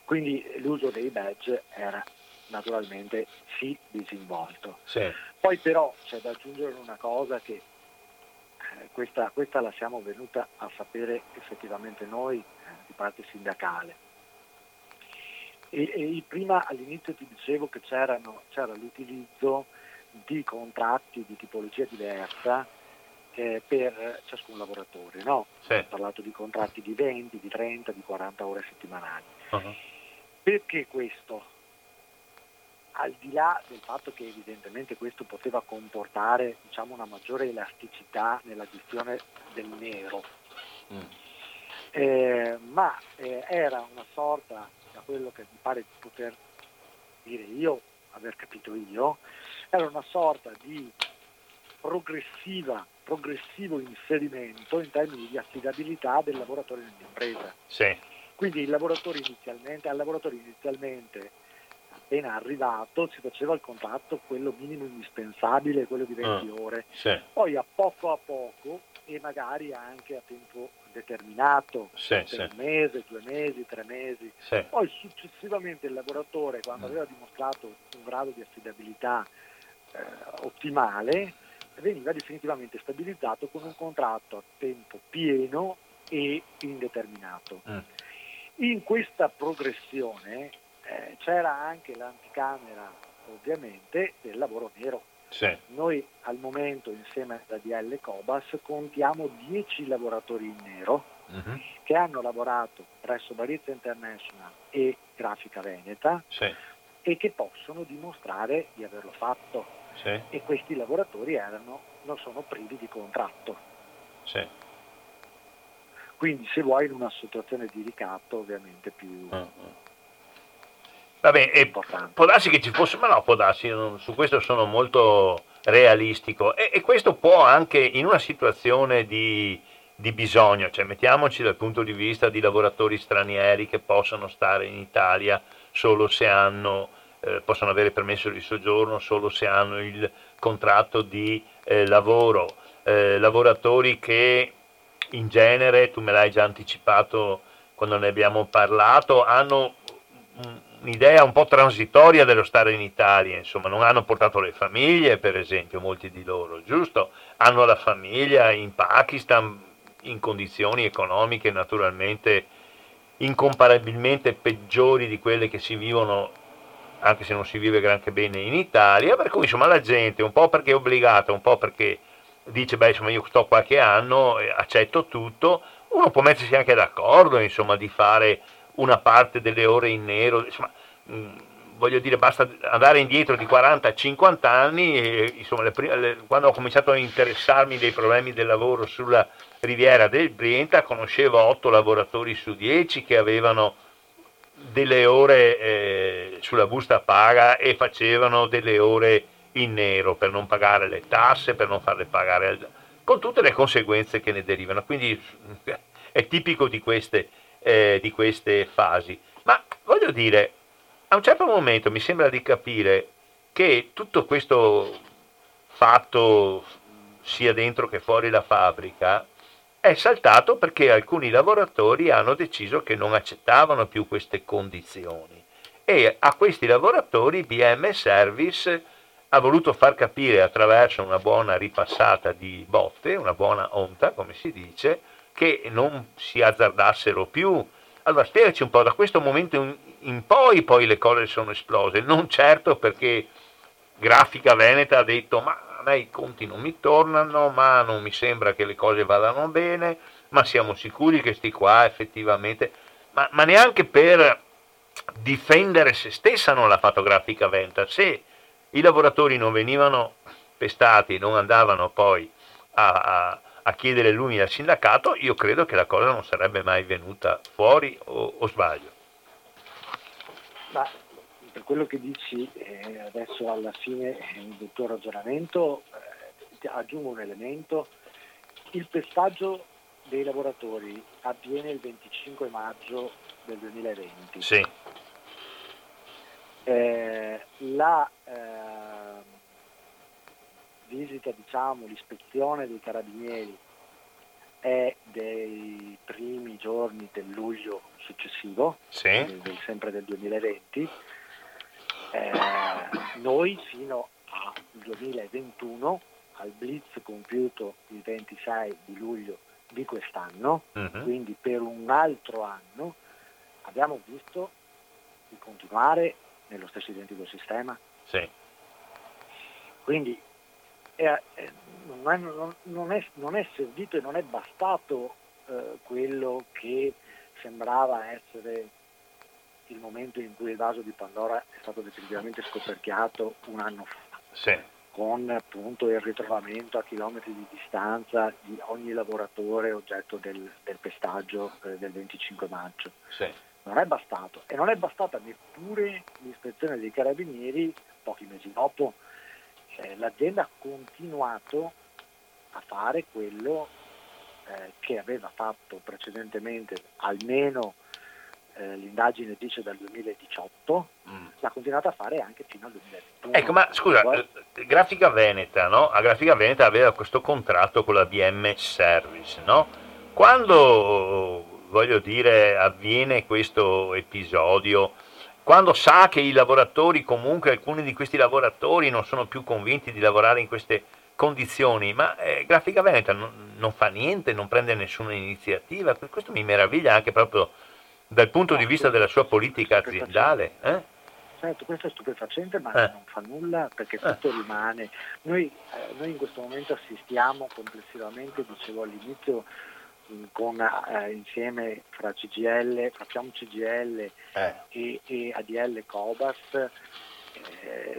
Quindi l'uso dei badge era naturalmente sì disinvolto. Sì. Poi però c'è da aggiungere una cosa che eh, questa, questa, la siamo venuta a sapere effettivamente noi eh, di parte sindacale. E, e prima all'inizio ti dicevo che c'era l'utilizzo di contratti di tipologia diversa eh, per ciascun lavoratore. No? Sì. Ho parlato di contratti di 20, di 30, di 40 ore settimanali. Uh-huh. Perché questo? Al di là del fatto che evidentemente questo poteva comportare diciamo, una maggiore elasticità nella gestione del nero, mm. eh, ma eh, era una sorta, da quello che mi pare di poter dire io, aver capito io, era una sorta di progressiva, progressivo inserimento in termini di affidabilità del lavoratore nell'impresa. Sì. Quindi il lavoratore inizialmente, al lavoratore inizialmente appena arrivato si faceva il contratto quello minimo indispensabile, quello di 20 uh, ore, sì. poi a poco a poco e magari anche a tempo determinato, sì, per sì. un mese, due mesi, tre mesi. Poi successivamente il lavoratore, quando mm. aveva dimostrato un grado di affidabilità eh, ottimale, veniva definitivamente stabilizzato con un contratto a tempo pieno e indeterminato. Mm. In questa progressione eh, c'era anche l'anticamera ovviamente del lavoro nero. Sì. Noi al momento insieme a DL Cobas contiamo 10 lavoratori in nero uh-huh. che hanno lavorato presso Barizza International e Grafica Veneta sì. e che possono dimostrare di averlo fatto. Sì. E questi lavoratori erano, non sono privi di contratto. Quindi se vuoi in una situazione di ricatto ovviamente più... Uh-huh Vabbè, e può darsi che ci fosse, ma no, può darsi, su questo sono molto realistico. E, e questo può anche in una situazione di, di, bisogno, cioè mettiamoci dal punto di vista di lavoratori stranieri che possono stare in Italia solo se hanno, eh, possono avere permesso di soggiorno solo se hanno il contratto di eh, lavoro, eh, lavoratori che in genere, tu me l'hai già anticipato quando ne abbiamo parlato, hanno un'idea un po' transitoria dello stare in Italia, insomma, non hanno portato le famiglie, per esempio, molti di loro, giusto? Hanno la famiglia in Pakistan in condizioni economiche naturalmente incomparabilmente peggiori di quelle che si vivono, anche se non si vive granché bene in Italia, per cui insomma la gente, un po' perché è obbligata, un po' perché dice, beh, insomma, io sto qualche anno, accetto tutto, uno può mettersi anche d'accordo, insomma, di fare una parte delle ore in nero, insomma, mh, mm, voglio dire, basta andare indietro di 40-50 anni e insomma, le, le, quando ho cominciato a interessarmi dei problemi del lavoro sulla riviera del Brenta, conoscevo 8 lavoratori su 10 che avevano delle ore eh, sulla busta paga e facevano delle ore in nero per non pagare le tasse, per non farle pagare, con tutte le conseguenze che ne derivano. Quindi è tipico di queste eh, di queste fasi. Ma voglio dire, a un certo momento mi sembra di capire che tutto questo fatto, sia dentro che fuori la fabbrica, è saltato perché alcuni lavoratori hanno deciso che non accettavano più queste condizioni e a questi lavoratori BM Service ha voluto far capire attraverso una buona ripassata di botte, una buona onta, come si dice, che non si azzardassero più. Allora spiegaci un po', da questo momento in, poi, poi le cose sono esplose, non certo perché Grafica Veneta ha detto ma a me i conti non mi tornano, ma non mi sembra che le cose vadano bene, ma siamo sicuri che sti qua effettivamente, ma, ma neanche per difendere se stessa non l'ha fatto Grafica Veneta, se i lavoratori non venivano pestati, non andavano poi a, a a chiedere lui al sindacato, io credo che la cosa non sarebbe mai venuta fuori o, o sbaglio. Ma per quello che dici eh, adesso alla fine del tuo ragionamento eh, aggiungo un elemento, il pestaggio dei lavoratori avviene il 25 maggio del 2020. Sì. Eh, la eh, visita, diciamo, l'ispezione dei carabinieri è dei primi giorni del luglio successivo, sì. del, sempre del 2020. Eh, noi fino al 2021, al blitz compiuto il 26 di luglio di quest'anno, uh-huh. quindi per un altro anno, abbiamo visto di continuare nello stesso identico sistema. Sì. Quindi è, non, è, non, è, non, è, servito e non è bastato eh, quello che sembrava essere il momento in cui il vaso di Pandora è stato definitivamente scoperchiato un anno fa. Sì. Con appunto il ritrovamento a chilometri di distanza di ogni lavoratore oggetto del, del pestaggio eh, del 25 maggio. Sì. Non è bastato e non è bastata neppure l'ispezione dei carabinieri pochi mesi dopo. Eh, l'azienda ha continuato a fare quello eh, che aveva fatto precedentemente almeno eh, l'indagine dice dal 2018, mm. l'ha continuata a fare anche fino al 2021. Ecco, ma scusa, Poi... Eh, Grafica Veneta, no? A Grafica Veneta aveva questo contratto con la BM Service, no? Quando, voglio dire, avviene questo episodio, quando sa che i lavoratori, comunque alcuni di questi lavoratori non sono più convinti di lavorare in queste condizioni, ma eh, Grafica Veneta non, non, fa niente, non prende nessuna iniziativa, questo mi meraviglia anche proprio dal punto di vista della sua politica aziendale. Eh? Certo, questo è stupefacente, ma eh. non fa nulla perché eh. tutto rimane. Noi, eh, noi, in questo momento assistiamo complessivamente, dicevo all'inizio, con, eh, insieme fra CGL, fra Fiam CGL eh. e, e, ADL Cobas,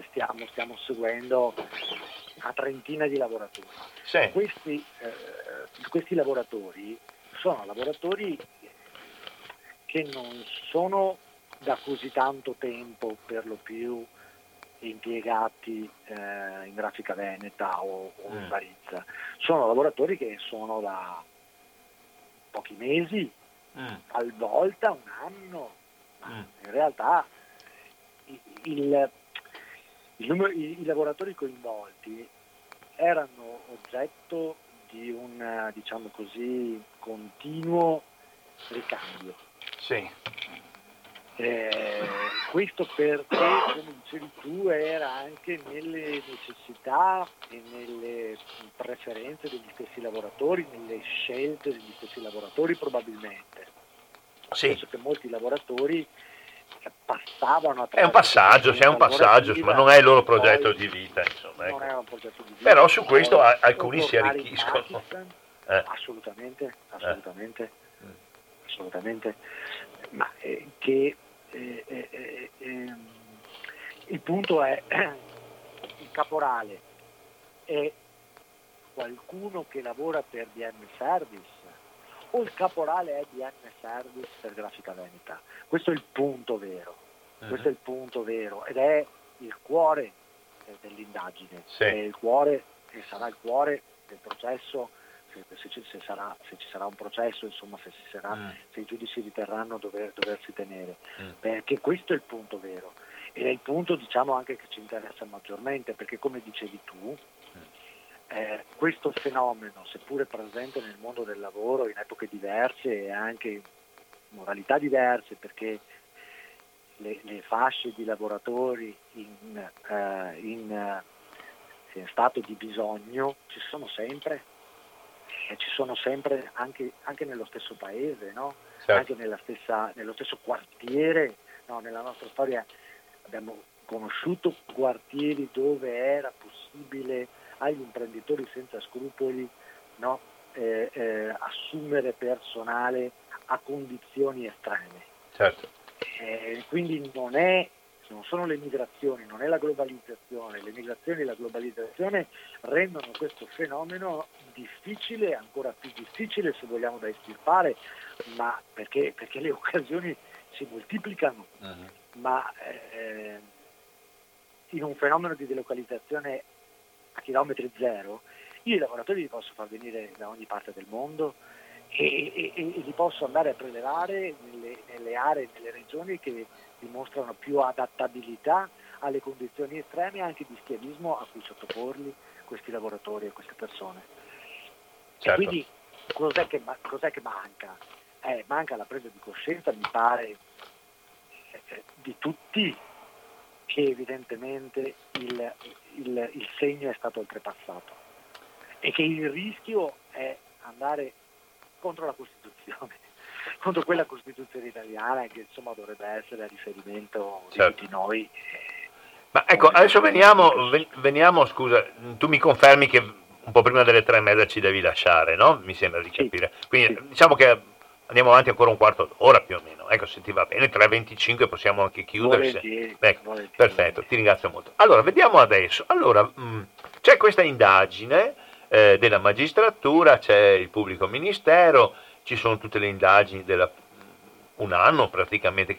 stiamo, stiamo seguendo una trentina di lavoratori. Sì. Questi, questi lavoratori sono lavoratori che non sono da così tanto tempo per lo più impiegati eh, in grafica veneta o, o in mm. Barizza. Sono lavoratori che sono da pochi mesi, mm. talvolta un anno, ma mm. in realtà il, il, il numero, i, i, lavoratori coinvolti erano oggetto di un diciamo così continuo ricambio sì. Eh, questo perché, come dicevi tu, era anche nelle necessità e nelle preferenze degli stessi lavoratori, nelle scelte degli stessi lavoratori probabilmente. Sì. Penso che molti lavoratori passavano attraverso... È un passaggio, c'è un passaggio, ma non è il loro progetto di vita. Insomma, ecco. Non è un progetto di vita. Però su questo alcuni si arricchiscono. Eh. Assolutamente, assolutamente. Eh assolutamente, ma eh, che eh, eh, eh ehm, il punto è il caporale è qualcuno che lavora per DM Service o il caporale è DM Service per Grafica Veneta. Questo è il punto vero, uh-huh. questo è il punto vero ed è il cuore dell'indagine, sì. è il cuore e sarà il cuore del processo se, ci, se, sarà, se, ci sarà un processo, insomma, se, sarà, mm. se i giudici riterranno dover, doversi tenere, mm. perché questo è il punto vero ed è il punto diciamo anche che ci interessa maggiormente, perché come dicevi tu, mm. eh, questo fenomeno, seppure presente nel mondo del lavoro in epoche diverse e anche in modalità diverse, perché le, le fasce di lavoratori in, eh, in, eh, in stato di bisogno ci sono sempre ci sono sempre anche, anche nello stesso paese, no? certo. anche stessa, nello stesso quartiere. No? Nella nostra storia abbiamo conosciuto quartieri dove era possibile agli imprenditori senza scrupoli no? eh, eh, assumere personale a condizioni estreme. Certo. Eh, quindi non è non sono le migrazioni, non è la globalizzazione, le migrazioni e la globalizzazione rendono questo fenomeno difficile, ancora più difficile se vogliamo da estirpare, ma perché, perché le occasioni si moltiplicano, uh-huh. ma eh, in un fenomeno di delocalizzazione a chilometri zero, io i lavoratori li posso far venire da ogni parte del mondo e, e, e li posso andare a prelevare nelle, nelle aree, nelle regioni che dimostrano più adattabilità alle condizioni estreme anche di schiavismo a cui sottoporli questi lavoratori e queste persone. Certo. E quindi cos'è che, cos'è che manca? Eh, manca la presa di coscienza, mi pare, eh, di tutti che evidentemente il, il, il segno è stato oltrepassato e che il rischio è andare contro la Costituzione contro quella Costituzione italiana che insomma dovrebbe essere a riferimento certo. di tutti noi. Ma ecco, adesso veniamo, veniamo, scusa, tu mi confermi che un po' prima delle tre e mezza ci devi lasciare, no? Mi sembra di capire. Sì, Quindi sì. diciamo che Andiamo avanti ancora un quarto d'ora più o meno. Ecco, se ti va bene, 3.25 possiamo anche chiudere. Volentieri, ecco, volentieri. perfetto, ti ringrazio molto. Allora, vediamo adesso. Allora, mh, c'è questa indagine eh, della magistratura, c'è il pubblico ministero, ci sono tutte le indagini della un anno praticamente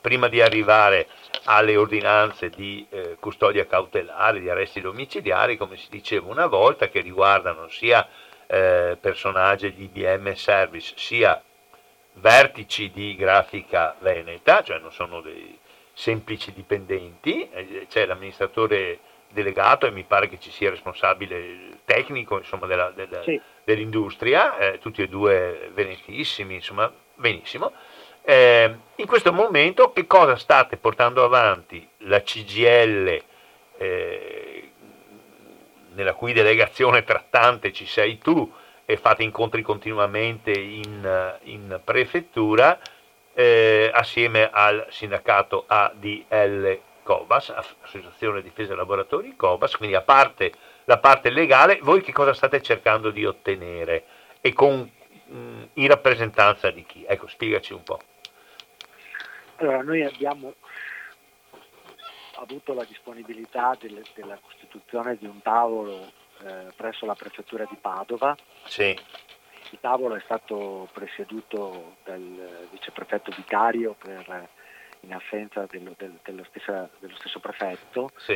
prima di arrivare alle ordinanze di eh, custodia cautelare, di arresti domiciliari, come si diceva una volta, che riguardano sia eh, personaggi di IBM Service, sia vertici di grafica veneta, cioè non sono dei semplici dipendenti, eh, c'è l'amministratore delegato e mi pare che ci sia il responsabile tecnico insomma, della, della, sì. dell'industria, eh, tutti e due venetissimi, insomma, benissimo. Eh, in questo momento che cosa state portando avanti la CGL, eh, nella cui delegazione trattante ci sei tu e fate incontri continuamente in, in prefettura, eh, assieme al sindacato ADL COBAS, Associazione Difesa Laboratori COBAS, quindi a parte la parte legale, voi che cosa state cercando di ottenere e con, mh, in rappresentanza di chi? Ecco, spiegaci un po'. Allora, noi abbiamo avuto la disponibilità del, della costituzione di un tavolo eh, presso la prefettura di Padova. Sì. Il tavolo è stato presieduto dal viceprefetto vicario per, in assenza dello, del, dello, stessa, dello stesso prefetto, sì.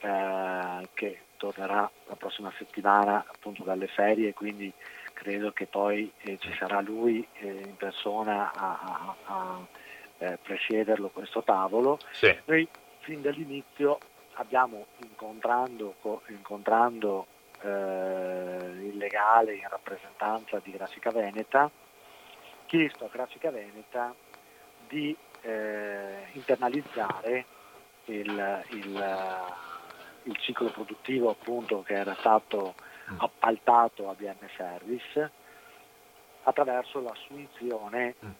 eh, che tornerà la prossima settimana appunto dalle ferie, quindi credo che poi eh, ci sarà lui eh, in persona a, a, a eh, presiederlo questo tavolo. Sì. Noi fin dall'inizio abbiamo incontrando, incontrando eh, il legale in rappresentanza di Grafica Veneta, chiesto a Grafica Veneta di eh, internalizzare il, il, il, ciclo produttivo appunto che era stato mm. appaltato a BM Service attraverso l'assunzione mm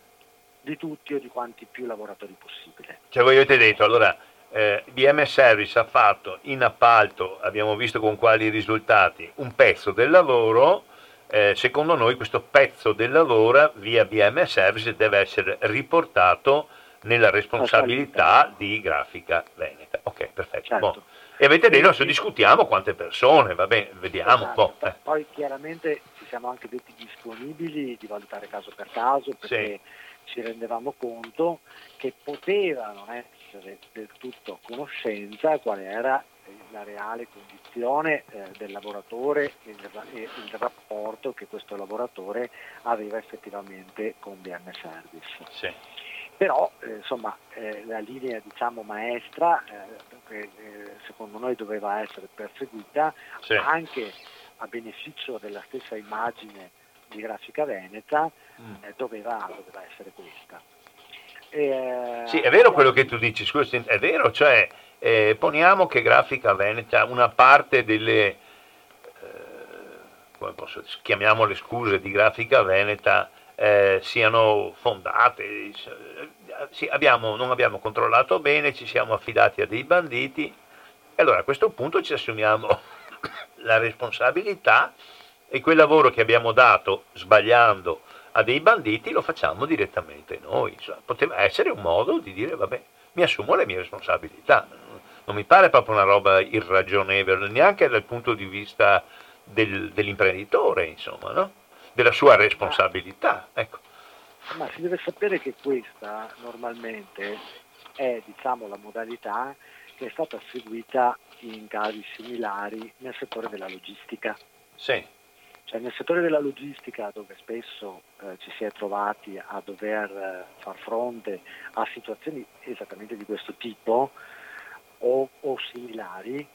di tutti o di quanti più lavoratori possibile. Cioè voi avete detto, allora eh, BM Service ha fatto in appalto, abbiamo visto con quali risultati, un pezzo del lavoro, eh, secondo noi questo pezzo del lavoro via BM Service deve essere riportato nella responsabilità di Grafica Veneta. Ok, perfetto. Certo. Bon. E avete detto, adesso discutiamo quante persone, va bene, vediamo esatto. Eh. Poi chiaramente ci siamo anche detti disponibili di valutare caso per caso, perché sì ci rendevamo conto che poteva non essere del tutto a conoscenza qual era la reale condizione eh, del lavoratore e il, il, rapporto che questo lavoratore aveva effettivamente con BM Service. Sì. Però eh, insomma eh, la linea diciamo, maestra che eh, eh, secondo noi doveva essere perseguita sì. anche a beneficio della stessa immagine di Grafica Veneta mm. eh, doveva, doveva, essere questa. E, sì, è vero quello che tu dici, scusa, è vero, cioè eh, poniamo che Grafica Veneta, una parte delle, eh, come posso, chiamiamole scuse di Grafica Veneta, eh, siano fondate, sì, abbiamo, non abbiamo controllato bene, ci siamo affidati a dei banditi, e allora a questo punto ci assumiamo la responsabilità e quel lavoro che abbiamo dato sbagliando a dei banditi lo facciamo direttamente noi. Cioè, poteva essere un modo di dire vabbè, mi assumo le mie responsabilità. Non mi pare proprio una roba irragionevole, neanche dal punto di vista del, dell'imprenditore, insomma, no? Della sua responsabilità. Ecco. Ma si deve sapere che questa normalmente è diciamo, la modalità che è stata seguita in casi similari nel settore della logistica. Sì. Cioè nel settore della logistica dove spesso eh, ci si è trovati a dover eh, far fronte a situazioni esattamente di questo tipo o, o similari,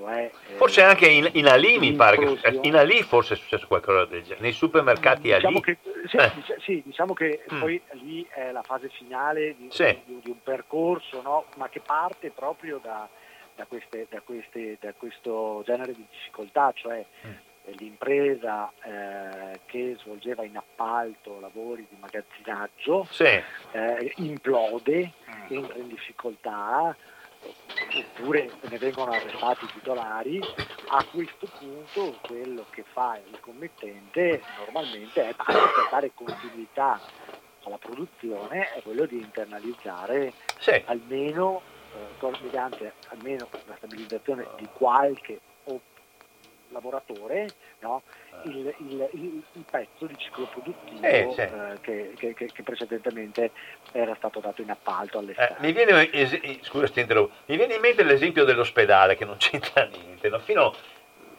cioè, eh, forse anche in, in Ali mi pare che in Ali forse è successo qualcosa del genere, nei supermercati diciamo Ali. Che, sì, eh. sì, diciamo che mm. poi lì è la fase finale di, sì. di, di un percorso, no? ma che parte proprio da, da, queste, da, queste, da, questo genere di difficoltà, cioè mm l'impresa eh, che svolgeva in appalto lavori di magazzinaggio sì. eh, implode, mm. entra in difficoltà, oppure ne vengono arrestati i titolari, a questo punto quello che fa il committente normalmente è per dare continuità alla produzione è quello di internalizzare sì. almeno eh, mediante almeno la stabilizzazione di qualche lavoratore no? Ah. il, il, il, il, pezzo di ciclo produttivo eh, sì. eh, che, che, che, precedentemente era stato dato in appalto all'esterno. Eh, mi, viene, es- scusa, mi viene in mente l'esempio dell'ospedale che non c'entra niente. No? Fino a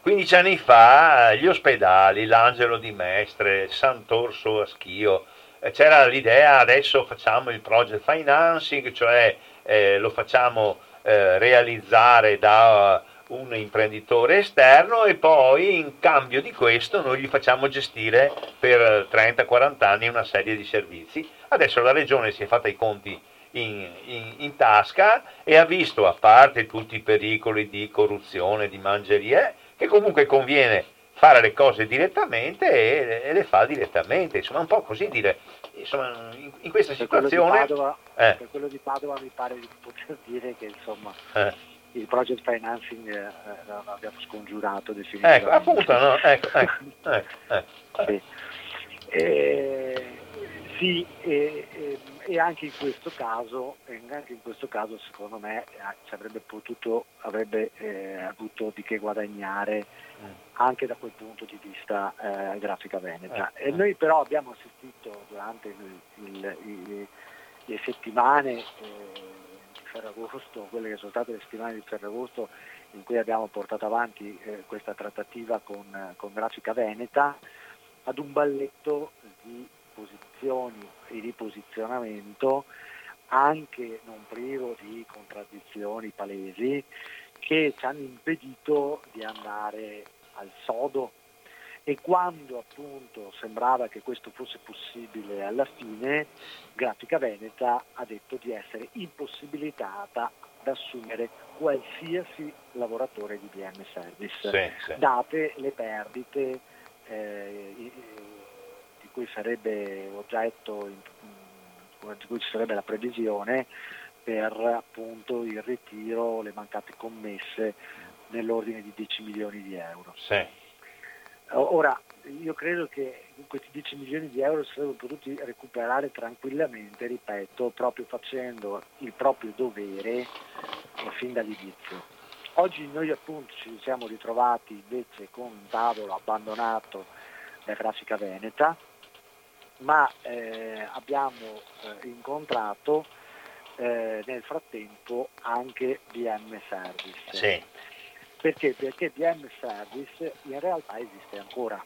15 anni fa gli ospedali, l'Angelo di Mestre, Sant'Orso a Schio, eh, c'era l'idea adesso facciamo il project financing, cioè eh, lo facciamo eh, realizzare da un imprenditore esterno e poi in cambio di questo noi gli facciamo gestire per 30-40 anni una serie di servizi. Adesso la regione si è fatta i conti in, in, in, tasca e ha visto, a parte tutti i pericoli di corruzione, di mangerie, che comunque conviene fare le cose direttamente e, e le fa direttamente. Insomma, un po' così dire. Insomma, in, in questa per situazione... Quello Padova, eh. Per quello di Padova mi pare di poter dire che insomma... Eh il project financing eh, l'abbiamo scongiurato definitivamente. Ecco, appunto, no? ecco, ecco, ecco, ecco. sì. E, sì e, e, anche in questo caso, anche in questo caso secondo me eh, avrebbe potuto, avrebbe eh, avuto di che guadagnare mm. anche da quel punto di vista eh, grafica veneta. Eh, e noi però abbiamo assistito durante il, il, il, le settimane eh, Ferragosto, quelle che sono state le settimane di Ferragosto in cui abbiamo portato avanti eh, questa trattativa con, con Grafica Veneta, ad un balletto di posizioni e di posizionamento anche non privo di contraddizioni palesi che ci hanno impedito di andare al sodo e quando appunto sembrava che questo fosse possibile alla fine, Grafica Veneta ha detto di essere impossibilitata ad assumere qualsiasi lavoratore di BM Service, sì, sì. date le perdite eh, di cui sarebbe oggetto, di cui ci sarebbe la previsione per appunto il ritiro, le mancate commesse nell'ordine di 10 milioni di euro. Sì. Ora, io credo che questi 10 milioni di euro si sarebbero potuti recuperare tranquillamente, ripeto, proprio facendo il proprio dovere fin dall'inizio. Oggi noi appunto ci siamo ritrovati invece con un tavolo abbandonato da Grafica Veneta, ma eh, abbiamo eh, incontrato eh, nel frattempo anche BM Service. Sì. Perché? Perché BM Service in realtà esiste ancora.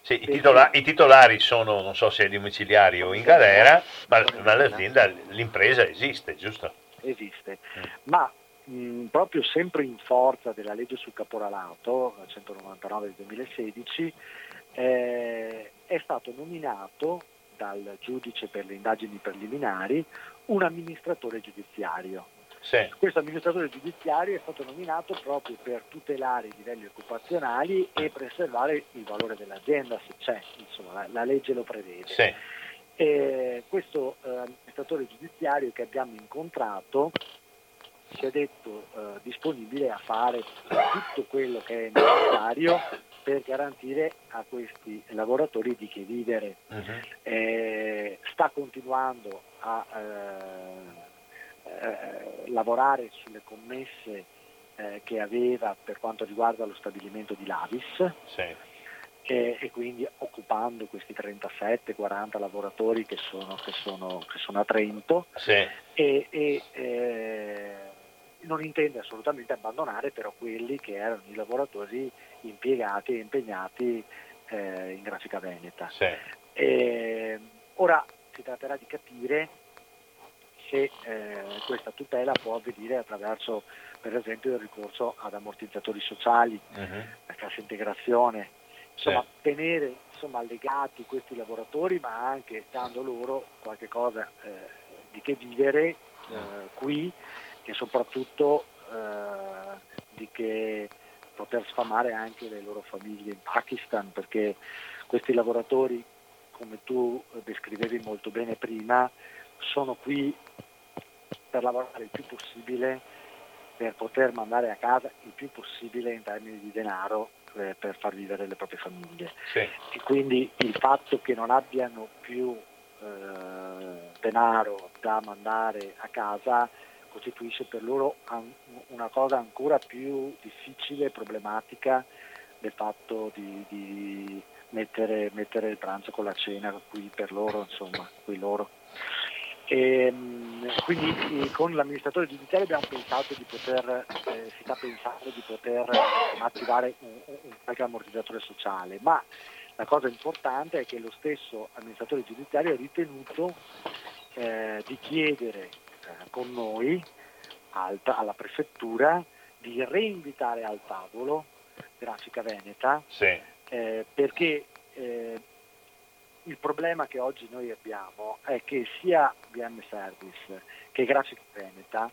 Sì, i, titola- i, titolari sono, non so se domiciliari o in galera, ma, ma l'azienda, l'impresa esiste, giusto? Esiste, mm. ma mh, proprio sempre in forza della legge sul caporalato, 199 del 2016, eh, è stato nominato dal giudice per le indagini preliminari un amministratore giudiziario sì. Questo amministratore giudiziario è stato nominato proprio per tutelare i livelli occupazionali e preservare il valore dell'azienda se c'è, insomma la, la legge lo prevede. Sì. E questo eh, amministratore giudiziario che abbiamo incontrato si è detto eh, disponibile a fare tutto quello che è necessario per garantire a questi lavoratori di che vivere. Uh-huh. Eh, sta continuando a eh, lavorare sulle commesse eh, che aveva per quanto riguarda lo stabilimento di Lavis sì. e, e, quindi occupando questi 37-40 lavoratori che sono, che, sono, che sono, a Trento sì. e, e eh, non intende assolutamente abbandonare però quelli che erano i lavoratori impiegati e impegnati eh, in grafica veneta. Sì. ora si tratterà di capire se eh, questa tutela può avvenire attraverso per esempio il ricorso ad ammortizzatori sociali, uh-huh. la cassa integrazione, insomma sì. tenere insomma, legati questi lavoratori ma anche dando loro qualche cosa eh, di che vivere eh, qui e soprattutto eh, di che poter sfamare anche le loro famiglie in Pakistan perché questi lavoratori come tu descrivevi molto bene prima sono qui per lavorare il più possibile per poter mandare a casa il più possibile in termini di denaro eh, per far vivere le proprie famiglie. Sì. E quindi il fatto che non abbiano più eh, denaro da mandare a casa costituisce per loro una cosa ancora più difficile e problematica del fatto di, di mettere, mettere, il pranzo con la cena qui per loro, insomma, qui loro. E, ehm, quindi con l'amministratore giudiziario abbiamo pensato di poter, eh, si sta pensando di poter attivare un, un qualche ammortizzatore sociale, ma la cosa importante è che lo stesso amministratore giudiziario ha ritenuto eh, di chiedere eh, con noi alta, alla prefettura di reinvitare al tavolo Grafica Veneta sì. eh, perché eh, il problema che oggi noi abbiamo è che sia BM Service che Grafica Veneta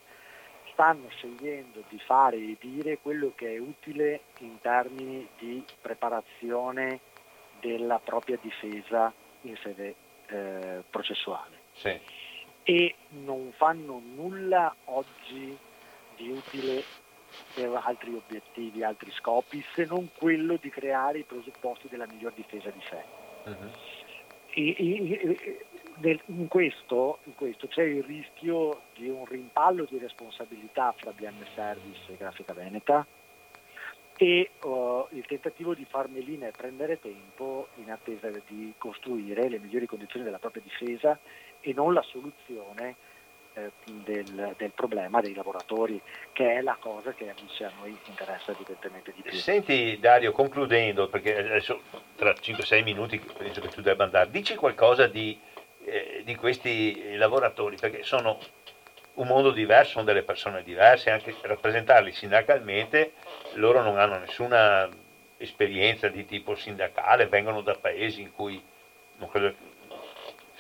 stanno scegliendo di fare e dire quello che è utile in termini di preparazione della propria difesa in sede eh, processuale. Sì. E non fanno nulla oggi di utile per altri obiettivi, altri scopi, se non quello di creare i presupposti della miglior difesa di sé. Uh-huh. E, e, e, in, questo, in, questo, c'è il rischio di un rimpallo di responsabilità fra BM Service e Grafica Veneta e uh, il tentativo di far melina e prendere tempo in attesa di costruire le migliori condizioni della propria difesa e non la soluzione eh, del, del, problema dei lavoratori, che è la cosa che invece a noi interessa evidentemente di più. Senti Dario, concludendo, perché adesso tra 5-6 minuti penso che tu debba andare, dici qualcosa di, eh, di questi lavoratori, perché sono un mondo diverso, sono delle persone diverse, anche rappresentarli sindacalmente, loro non hanno nessuna esperienza di tipo sindacale, vengono da paesi in cui non credo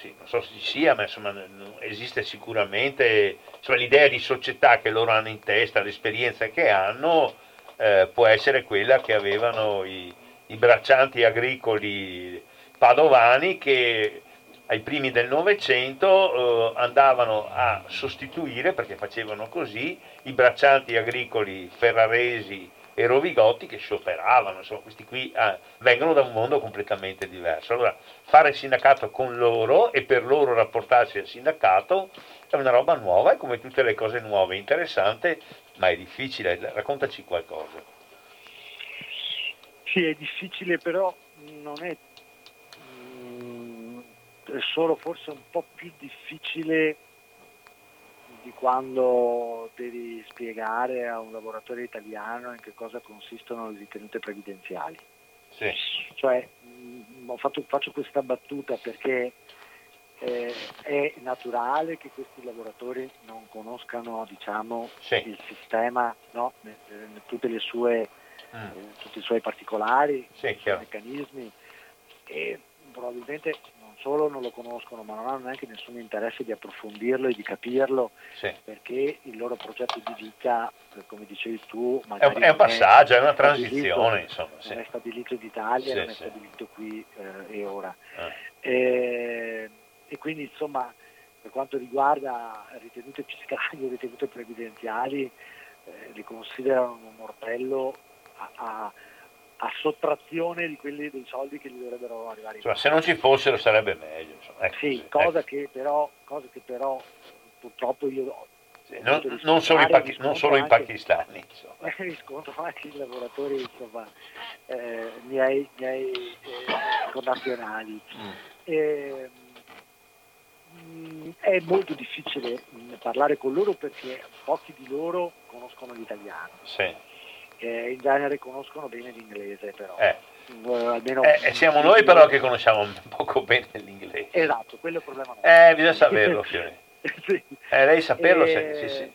sì, non so se ci sia, ma insomma esiste sicuramente insomma, l'idea di società che loro hanno in testa, l'esperienza che hanno, eh, può essere quella che avevano i, i braccianti agricoli padovani che ai primi del Novecento eh, andavano a sostituire, perché facevano così, i braccianti agricoli ferraresi e rovigotti che scioperavano, insomma questi qui eh, vengono da un mondo completamente diverso. Allora fare sindacato con loro e per loro rapportarsi al sindacato è una roba nuova e come tutte le cose nuove, interessante, ma è difficile. Raccontaci qualcosa. Sì, è difficile però non è è solo forse un po' più difficile di quando devi spiegare a un lavoratore italiano in che cosa consistono le ritenute previdenziali. Sì. Cioè, mh, fatto, faccio questa battuta perché eh, è naturale che questi lavoratori non conoscano diciamo, sì. il sistema, no? tutte le sue, mm. eh, tutti i suoi particolari, sì, i suoi meccanismi e probabilmente solo non lo conoscono, ma non hanno neanche nessun interesse di approfondirlo e di capirlo, sì. perché il loro progetto di vita, eh, come dicevi tu, è un, è un passaggio, è una transizione. Insomma, sì. Non è stabilito in Italia, sì, non è stabilito qui eh, e ora. Ah. E, e quindi insomma, per quanto riguarda ritenute fiscali o ritenute previdenziali, eh, li considerano un mortello a, a a sottrazione di quelli dei soldi che gli dovrebbero arrivare. Insomma, se non ci fossero sarebbe meglio. Ecco, sì, sì, cosa, ecco. Che però, cosa, che però, purtroppo io sì, non, non, solo, Pachi- non solo in pakistani. Eh, riscontro anche i lavoratori insomma, eh, miei, miei eh, connazionali. Mm. Eh, è molto difficile parlare con loro perché pochi di loro conoscono l'italiano. Sì eh, in genere conoscono bene l'inglese però. Eh. Almeno eh, siamo noi però che conosciamo poco bene l'inglese. Esatto, quello è il problema. Nostro. Eh, bisogna saperlo, Fiore. sì. eh, lei saperlo, eh, sì, sì.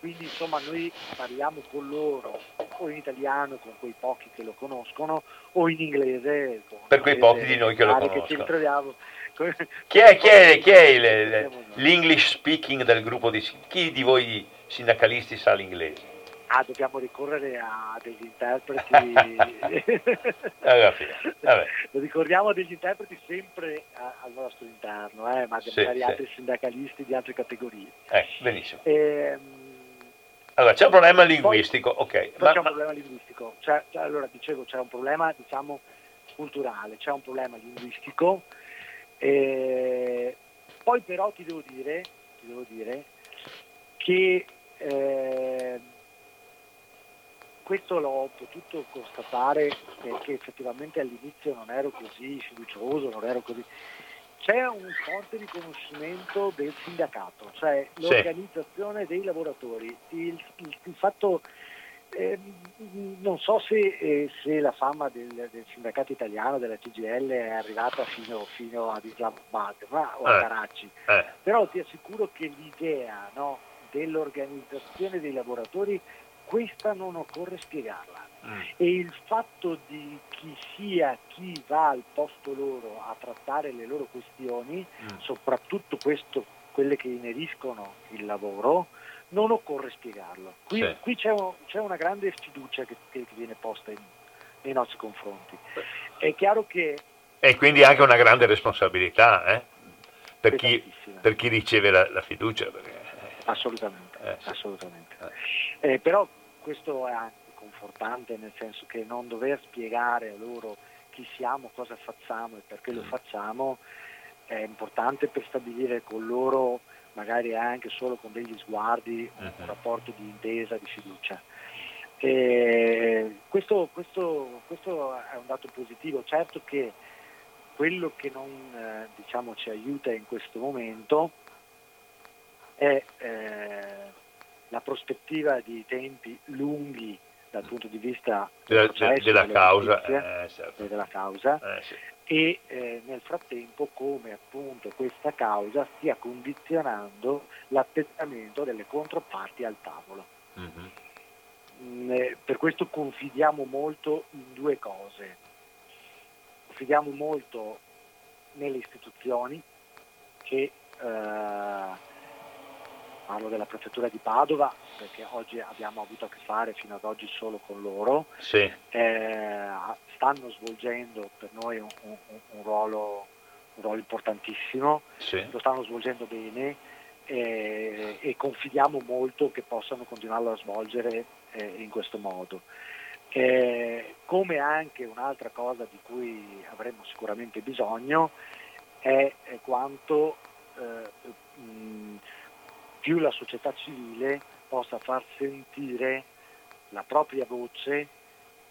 Quindi insomma noi parliamo con loro o in italiano con quei pochi che lo conoscono o in inglese per quei pochi di noi che lo conoscono. Che chi è, chi è, chi è il, l'English speaking del gruppo di chi di voi sindacalisti sa l'inglese? Ah, dobbiamo ricorrere a degli interpreti. Lo ricordiamo a degli interpreti sempre a, al nostro interno, eh, ma sì, magari sì. altri sindacalisti di altre categorie. Eh, benissimo. E, ehm, Allora, c'è un problema linguistico, poi, ok. Poi ma, c'è un problema linguistico. C'è, c'è, allora, dicevo, c'è un problema, diciamo, culturale, c'è un problema linguistico. Eh, poi però ti devo dire, ti devo dire che eh, questo l'ho potuto constatare perché effettivamente all'inizio non ero così fiducioso, non ero così. C'è un forte riconoscimento del sindacato, cioè l'organizzazione dei lavoratori, il, il, il fatto eh, non so se, eh, se la fama del, del, sindacato italiano, della CGL, è arrivata fino, fino ad Islamabad ma, o a eh, Karachi, eh. però ti assicuro che l'idea no, dell'organizzazione dei lavoratori, questa non occorre spiegarla. Mm. E il fatto di chi sia chi va al posto loro a trattare le loro questioni, mm. soprattutto questo, quelle che ineriscono il lavoro, non occorre spiegarlo. Qui, sì. qui c'è, un, c'è, una grande fiducia che, che viene posta in, nei nostri confronti. È chiaro che... E quindi anche una grande responsabilità eh? per, chi, per, chi, riceve la, la fiducia. Perché... Assolutamente, eh, sì. assolutamente. Eh. eh. però questo è anche confortante nel senso che non dover spiegare a loro chi siamo, cosa facciamo e perché mm. lo facciamo è importante per stabilire con loro magari anche solo con degli sguardi, un uh-huh. rapporto di intesa, di fiducia. Questo, questo, questo, è un dato positivo, certo che quello che non eh, diciamo, ci aiuta in questo momento è eh, la prospettiva di tempi lunghi dal punto di vista del processo, della, causa, eh, certo. della causa eh, sì e eh, nel frattempo come appunto questa causa stia condizionando l'atteggiamento delle controparti al tavolo. Mm-hmm. Mm, eh, per questo confidiamo molto in due cose. Confidiamo molto nelle istituzioni che eh, parlo della prefettura di Padova perché oggi abbiamo avuto a che fare fino ad oggi solo con loro, sì. eh, stanno svolgendo per noi un, un, un, ruolo, un ruolo, importantissimo, sì. lo stanno svolgendo bene eh, e confidiamo molto che possano continuarlo a svolgere eh, in questo modo. Eh, come anche un'altra cosa di cui avremo sicuramente bisogno è, è quanto eh, mh, più la società civile possa far sentire la propria voce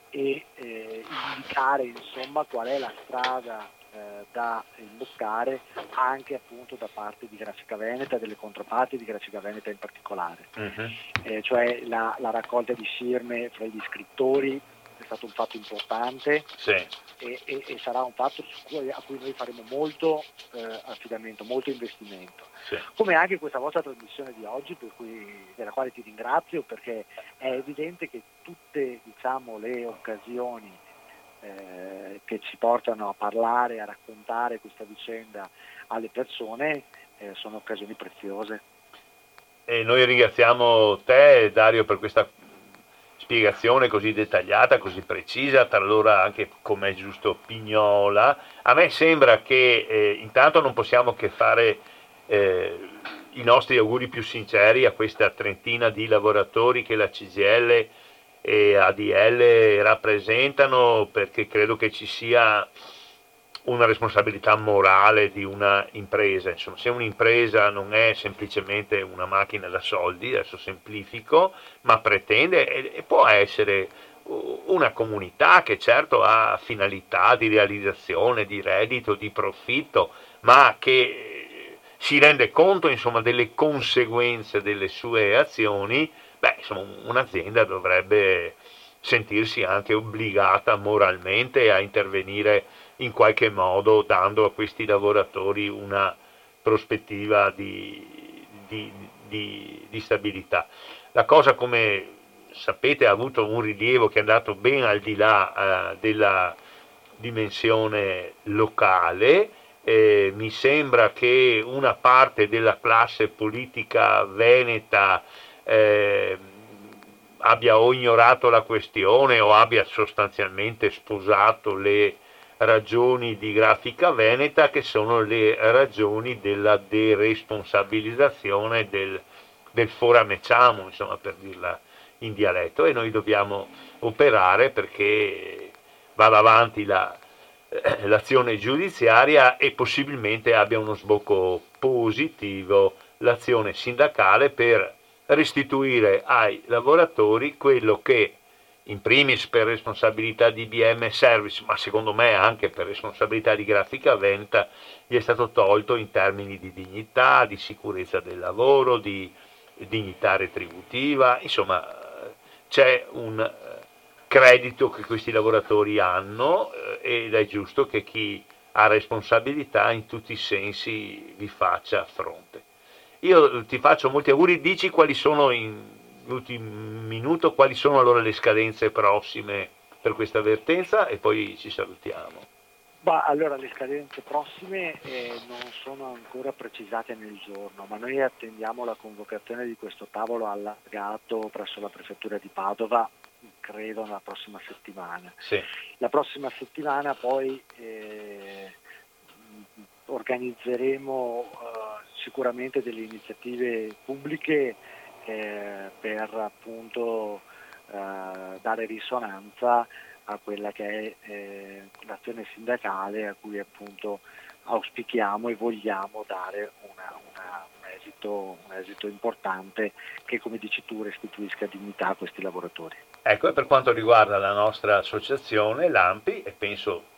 e eh, indicare insomma qual è la strada eh, da imboccare anche appunto da parte di Grafica Veneta, delle controparti di Grafica Veneta in particolare, uh-huh. eh, cioè la, la, raccolta di firme fra gli scrittori stato un fatto importante sì. e, e, e, sarà un fatto cui, a cui noi faremo molto eh, affidamento, molto investimento. Sì. Come anche questa vostra trasmissione di oggi, cui, della quale ti ringrazio, perché è evidente che tutte diciamo, le occasioni eh, che ci portano a parlare, a raccontare questa vicenda alle persone eh, sono occasioni preziose. E noi ringraziamo te Dario per questa spiegazione così dettagliata, così precisa, talora anche come è giusto pignola. A me sembra che eh, intanto non possiamo che fare eh, i nostri auguri più sinceri a questa trentina di lavoratori che la CGL e ADL rappresentano perché credo che ci sia una responsabilità morale di una impresa. Insomma, se un'impresa non è semplicemente una macchina da soldi, adesso semplifico, ma pretende e può essere una comunità che certo ha finalità di realizzazione, di reddito, di profitto, ma che si rende conto insomma, delle conseguenze delle sue azioni, beh, insomma, un'azienda dovrebbe sentirsi anche obbligata moralmente a intervenire in qualche modo dando a questi lavoratori una prospettiva di, di, di, di stabilità. La cosa, come sapete, ha avuto un rilievo che è andato ben al di là eh, della dimensione locale. Eh, mi sembra che una parte della classe politica veneta eh, abbia o ignorato la questione o abbia sostanzialmente sposato le ragioni di grafica veneta che sono le ragioni della deresponsabilizzazione del del forameciamo, insomma, per dirla in dialetto, e noi dobbiamo operare perché vada avanti la, eh, l'azione giudiziaria e possibilmente abbia uno sbocco positivo l'azione sindacale per restituire ai lavoratori quello che in primis per responsabilità di BM Service, ma secondo me anche per responsabilità di Grafica Venta, gli è stato tolto in termini di dignità, di sicurezza del lavoro, di dignità retributiva, insomma c'è un eh, credito che questi lavoratori hanno eh, ed è giusto che chi ha responsabilità in tutti i sensi vi faccia fronte. Io ti faccio molti auguri, dici quali sono in ultimo minuto, quali sono allora le scadenze prossime per questa avvertenza e poi ci salutiamo. Bah, allora le scadenze prossime eh, non sono ancora precisate nel giorno, ma noi attendiamo la convocazione di questo tavolo allargato presso la prefettura di Padova, credo nella prossima settimana. Sì. La prossima settimana poi eh, organizzeremo eh, sicuramente delle iniziative pubbliche eh, per appunto eh, dare risonanza a quella che è eh, l'azione sindacale a cui appunto auspichiamo e vogliamo dare una, una, un, esito, un, esito, importante che come dici tu restituisca dignità a questi lavoratori. Ecco, e per quanto riguarda la nostra associazione, l'AMPI, e penso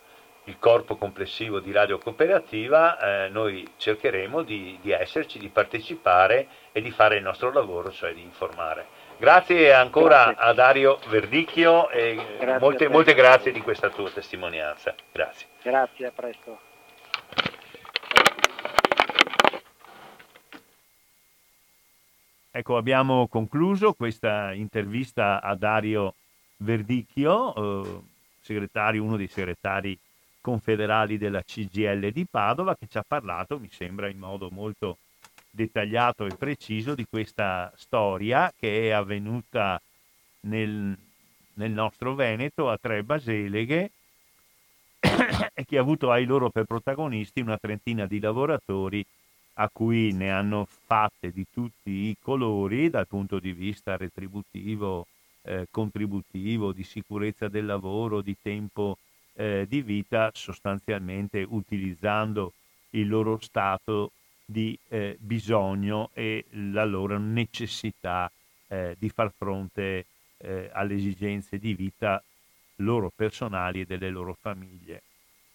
il corpo complessivo di Radio Cooperativa, eh, noi cercheremo di, di esserci, di partecipare e di fare il nostro lavoro, cioè di informare. Grazie ancora grazie. a Dario Verdicchio e grazie molte, molte grazie di questa tua testimonianza. Grazie. Grazie, a presto. Ecco, abbiamo concluso questa intervista a Dario Verdicchio, eh, segretario, uno dei segretari confederali della CGL di Padova, che ci ha parlato, mi sembra in modo molto dettagliato e preciso di questa storia che è avvenuta nel, nel nostro Veneto a tre baseleghe e che ha avuto ai loro per protagonisti una trentina di lavoratori a cui ne hanno fatte di tutti i colori dal punto di vista retributivo, eh, contributivo, di sicurezza del lavoro, di tempo eh, di vita, sostanzialmente utilizzando il loro stato di eh, bisogno e la loro necessità eh, di far fronte eh, alle esigenze di vita loro personali e delle loro famiglie,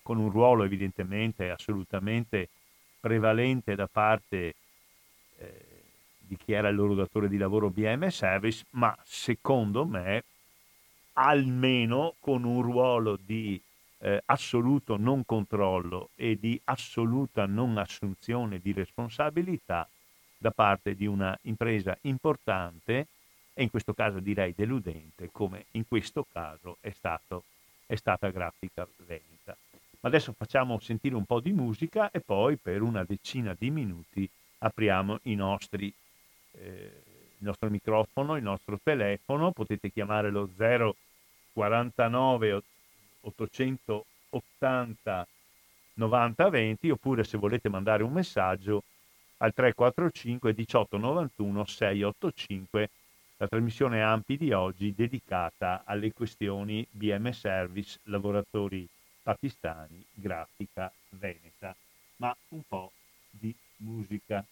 con un ruolo evidentemente assolutamente prevalente da parte eh, di chi era il loro datore di lavoro BM Service, ma secondo me almeno con un ruolo di eh, assoluto non controllo e di assoluta non assunzione di responsabilità da parte di una impresa importante e in questo caso direi deludente come in questo caso è, stato, è stata Grafica Veneta. Ma adesso facciamo sentire un po' di musica e poi per una decina di minuti apriamo nostri, eh, il nostro microfono, il nostro telefono, potete chiamare lo 049 880 90 20 oppure se volete mandare un messaggio al 345 1891 685 la trasmissione AMPI di oggi dedicata alle questioni BM Service, lavoratori pakistani, grafica veneta, ma un po' di musica.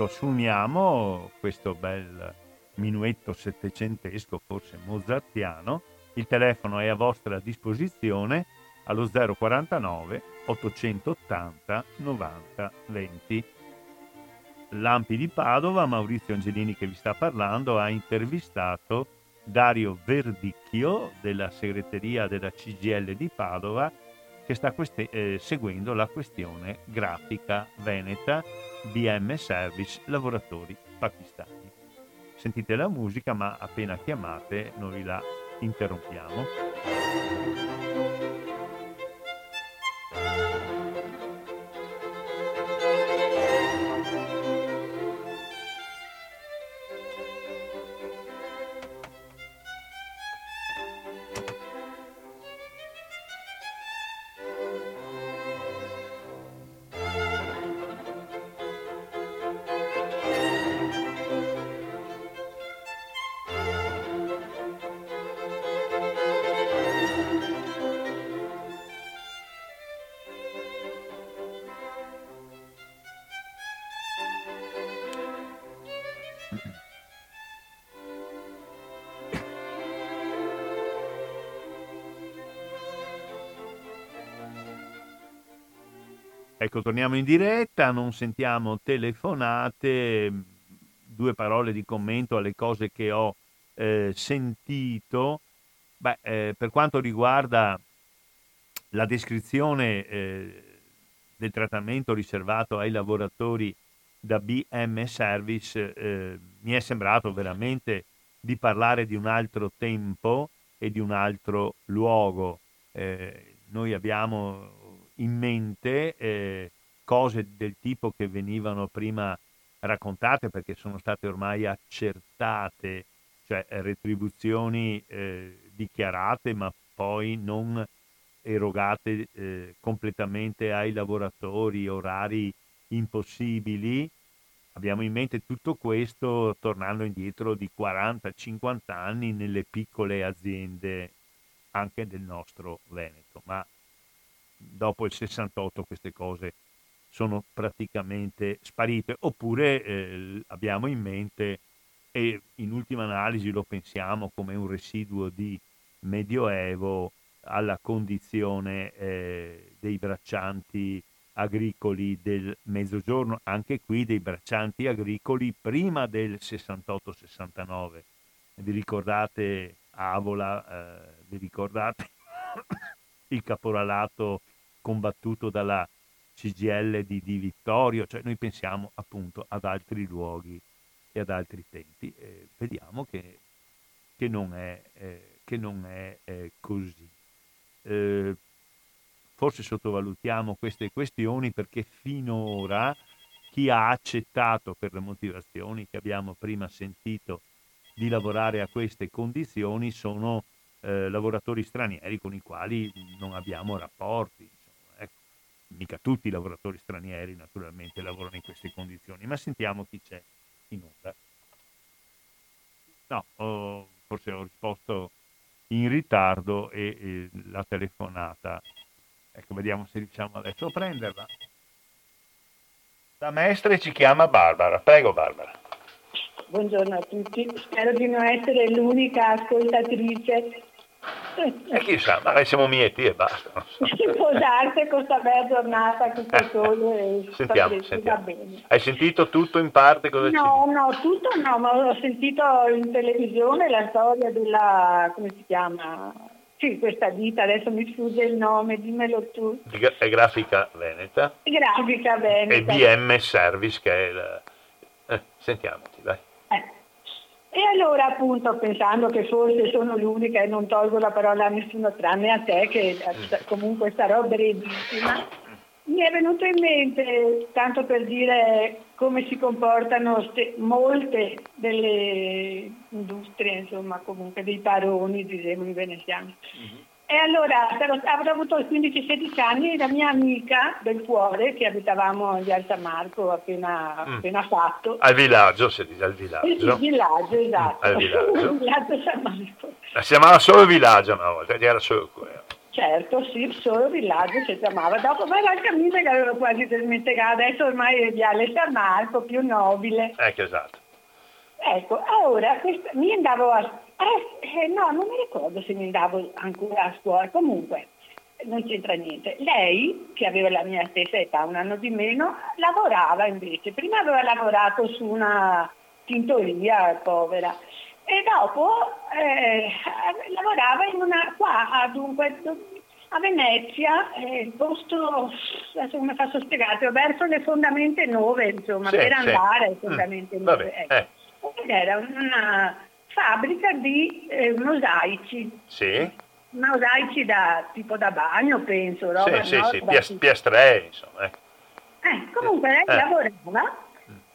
Ecco, suoniamo questo bel minuetto settecentesco, forse mozartiano. Il telefono è a vostra disposizione allo 049 880 90 20. Lampi di Padova, Maurizio Angelini che vi sta parlando, ha intervistato Dario Verdicchio della segreteria della CGL di Padova che sta queste, eh, seguendo la questione grafica veneta BM Service lavoratori pakistani. Sentite la musica ma appena chiamate noi la interrompiamo. Ecco, torniamo in diretta, non sentiamo telefonate, due parole di commento alle cose che ho eh, sentito. Beh, eh, per quanto riguarda la descrizione eh, del trattamento riservato ai lavoratori da BM Service, eh, mi è sembrato veramente di parlare di un altro tempo e di un altro luogo. Eh, noi abbiamo in mente eh, cose del tipo che venivano prima raccontate perché sono state ormai accertate, cioè retribuzioni eh, dichiarate ma poi non erogate eh, completamente ai lavoratori, orari impossibili. Abbiamo in mente tutto questo tornando indietro di 40-50 anni nelle piccole aziende anche del nostro Veneto, ma dopo il 68 queste cose sono praticamente sparite, oppure eh, abbiamo in mente e in ultima analisi lo pensiamo come un residuo di medioevo alla condizione eh, dei braccianti agricoli del mezzogiorno, anche qui dei braccianti agricoli prima del 68-69. Vi ricordate Avola, eh, vi ricordate il caporalato combattuto dalla CGL di, di, Vittorio, cioè noi pensiamo appunto ad altri luoghi e ad altri tempi. Eh, vediamo che, che, non è, eh, che non è eh, così. Eh, forse sottovalutiamo queste questioni perché finora chi ha accettato per le motivazioni che abbiamo prima sentito di lavorare a queste condizioni sono eh, lavoratori stranieri con i quali non abbiamo rapporti. Mica tutti i lavoratori stranieri naturalmente lavorano in queste condizioni, ma sentiamo chi c'è in onda. No, oh, forse ho risposto in ritardo e, e, la telefonata. Ecco, vediamo se riusciamo adesso a prenderla. La maestra ci chiama Barbara. Prego Barbara. Buongiorno a tutti, spero di non essere l'unica ascoltatrice e chissà, magari siamo mieti e basta. Può darsi questa bella giornata, questo sole. sentiamo, sentiamo. Hai sentito tutto in parte? Cosa no, ci... no, tutto no, ma ho sentito in televisione la storia della, come si chiama? Sì, questa ditta, adesso mi sfugge il nome, dimmelo tu. È Grafica Veneta. Grafica Veneta. E BM Service che è il... Eh, sentiamoti, dai. E allora appunto pensando che forse sono l'unica e non tolgo la parola a nessuno tranne a te che mm. comunque sarò brevissima, mi è venuto in mente, tanto per dire come si comportano st- molte delle industrie, insomma comunque dei paroni, diciamo i veneziani. Mm-hmm. E allora avrò avuto 15-16 anni la mia amica del cuore che abitavamo di Alta Marco appena, mm. appena fatto. Al villaggio, si dice al villaggio. Il, il villaggio, esatto. al villaggio. villaggio San Marco. Si chiamava solo villaggio una volta, era solo quello. Certo, sì, solo villaggio si chiamava. Dopo ma era il cammino che avevo quasi dimenticato, adesso ormai è Viale San Marco, più nobile. Ecco, esatto. Ecco, ora questa, mi andavo a... Eh, eh, no, non mi ricordo se mi andavo ancora a scuola, comunque. non c'entra niente. Lei, che aveva la mia stessa età, un anno di meno, lavorava invece. Prima aveva lavorato su una tintoria povera e dopo eh, lavorava in una, qua dunque, a Venezia, eh, il posto, adesso come faccio spiegare, verso le fondamente nuove, insomma, sì, per andare alle fondamente mm, nuove. Ecco. Eh. Ed era una fabbrica di eh, mosaici. Sì mosaici da, tipo da bagno, penso. Roba, sì, no? sì, sì, piast- piastrei, insomma. Eh. eh comunque lei eh. lavorava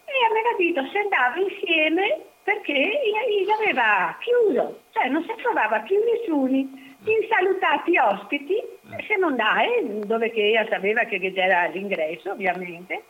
e aveva detto se andava insieme perché gli aveva chiuso, cioè non si trovava più nessuno. Insalutati ospiti, mm. se non dai, dove che ella sapeva che c'era l'ingresso, ovviamente,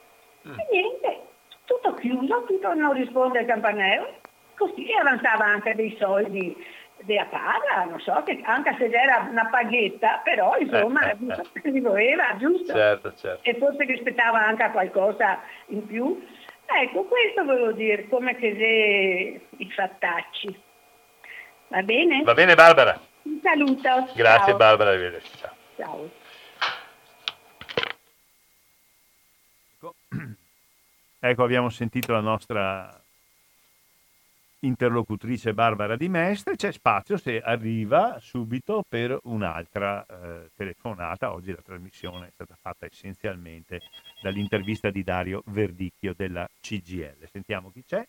mm. e niente, tutto chiuso, tutto non risponde al campanello, così avanzava anche dei soldi della paga, non so, che anche se era una paghetta, però insomma eh, eh, eh. voleva, giusto? Certo, certo. E forse rispettava anche qualcosa in più. Ecco, questo volevo dire, come che se i fattacci. Va bene? Va bene Barbara. Un saluto. Grazie Ciao. Barbara, arrivederci. Ciao. Ciao. Ecco. Ecco, abbiamo sentito la nostra interlocutrice Barbara Di Mestre, c'è spazio se arriva subito per un'altra eh, telefonata. Oggi la trasmissione è stata fatta essenzialmente dall'intervista di Dario Verdicchio della CGL. Sentiamo chi c'è.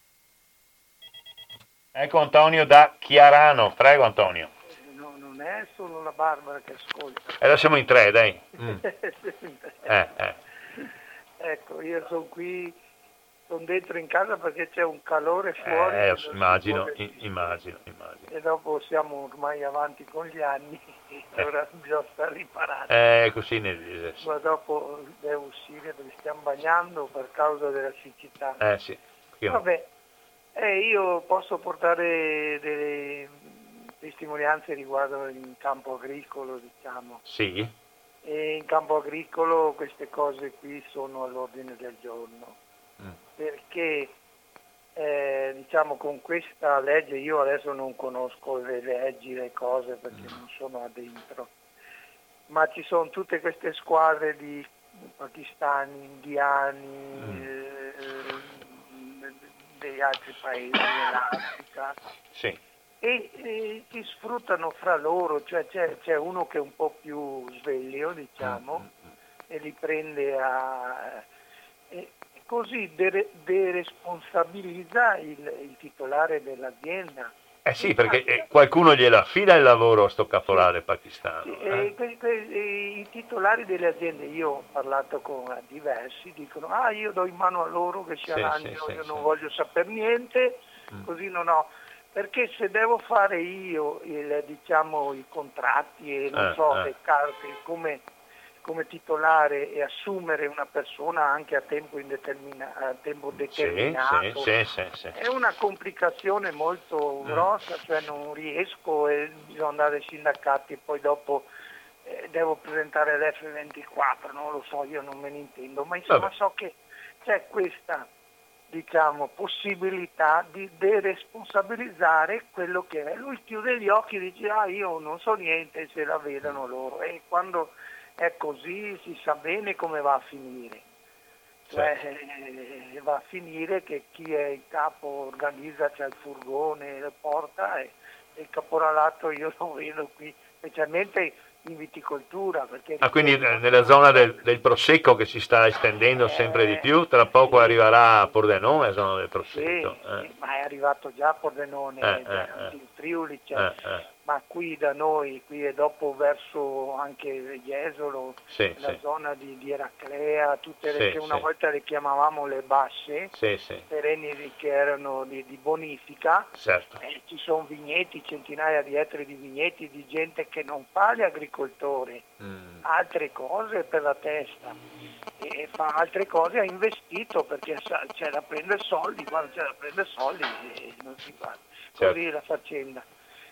Ecco Antonio da Chiarano, prego Antonio. No, non è solo la Barbara che ascolta. E eh, adesso siamo in tre, dai. Mm. eh, eh. Ecco, io sono qui sono dentro in casa perché c'è un calore fuori. Eh, immagino, immagino, immagino. E dopo siamo ormai avanti con gli anni, eh. ora bisogna stare riparati. Eh, così ne dice. Ma dopo devo uscire dove stiamo bagnando per causa della siccità. Eh sì. Vabbè, eh, io posso portare delle testimonianze riguardo il campo agricolo, diciamo. Sì. E in campo agricolo queste cose qui sono all'ordine del giorno perché eh, diciamo con questa legge io adesso non conosco le leggi, le cose perché mm. non sono addentro, ma ci sono tutte queste squadre di pakistani, indiani, mm. eh, degli altri paesi dell'Africa. Sì. E, e si sfruttano fra loro, cioè c'è, c'è, uno che è un po' più sveglio, diciamo, mm. mm, mm. e li prende a... E, così deresponsabilizza il, il titolare dell'azienda. Eh sì, perché eh, qualcuno glielo affida il lavoro a sto caporale pakistano. Sì, eh? que, que, I titolari delle aziende, io ho parlato con diversi, dicono ah io do in mano a loro che si sì, arrangiano, sì, io non voglio sapere niente, mm. così non ho. Perché se devo fare io il, diciamo, i contratti e non eh, so eh. le carte, come come titolare e assumere una persona anche a tempo, a tempo determinato sì, sì, sì, è una complicazione molto mm. grossa, cioè non riesco e bisogna andare ai sindacati e poi dopo eh, devo presentare l'F24, non lo so, io non me ne intendo, ma insomma Vabbè. so che c'è questa diciamo, possibilità di deresponsabilizzare quello che è. Lui chiude gli occhi e dice ah io non so niente se la vedono loro e quando è così, si sa bene come va a finire. Cioè, eh, va a finire che chi è in capo organizza, c'è il furgone, le porta e, e il caporalato io lo vedo qui, specialmente in viticoltura. ah, quindi eh, nella zona del, del, Prosecco che si sta estendendo sempre di più, tra poco arriverà a Pordenone, zona del Prosecco. Sì, eh. sì, ma è arrivato già a Pordenone, eh, eh, in Friuli cioè, ma qui da noi, qui e dopo verso anche Jesolo, sì, la sì. zona di, di, Eraclea, tutte le sì, che una volta le chiamavamo le basse, terreni che erano di, di bonifica, certo. eh, ci sono vigneti, centinaia di ettari di vigneti di gente che non fa l'agricoltore, mm. altre cose per la testa e fa altre cose, ha investito perché c'è da prendere soldi, quando c'è da prendere soldi eh, non si fa. Certo. Così la faccenda.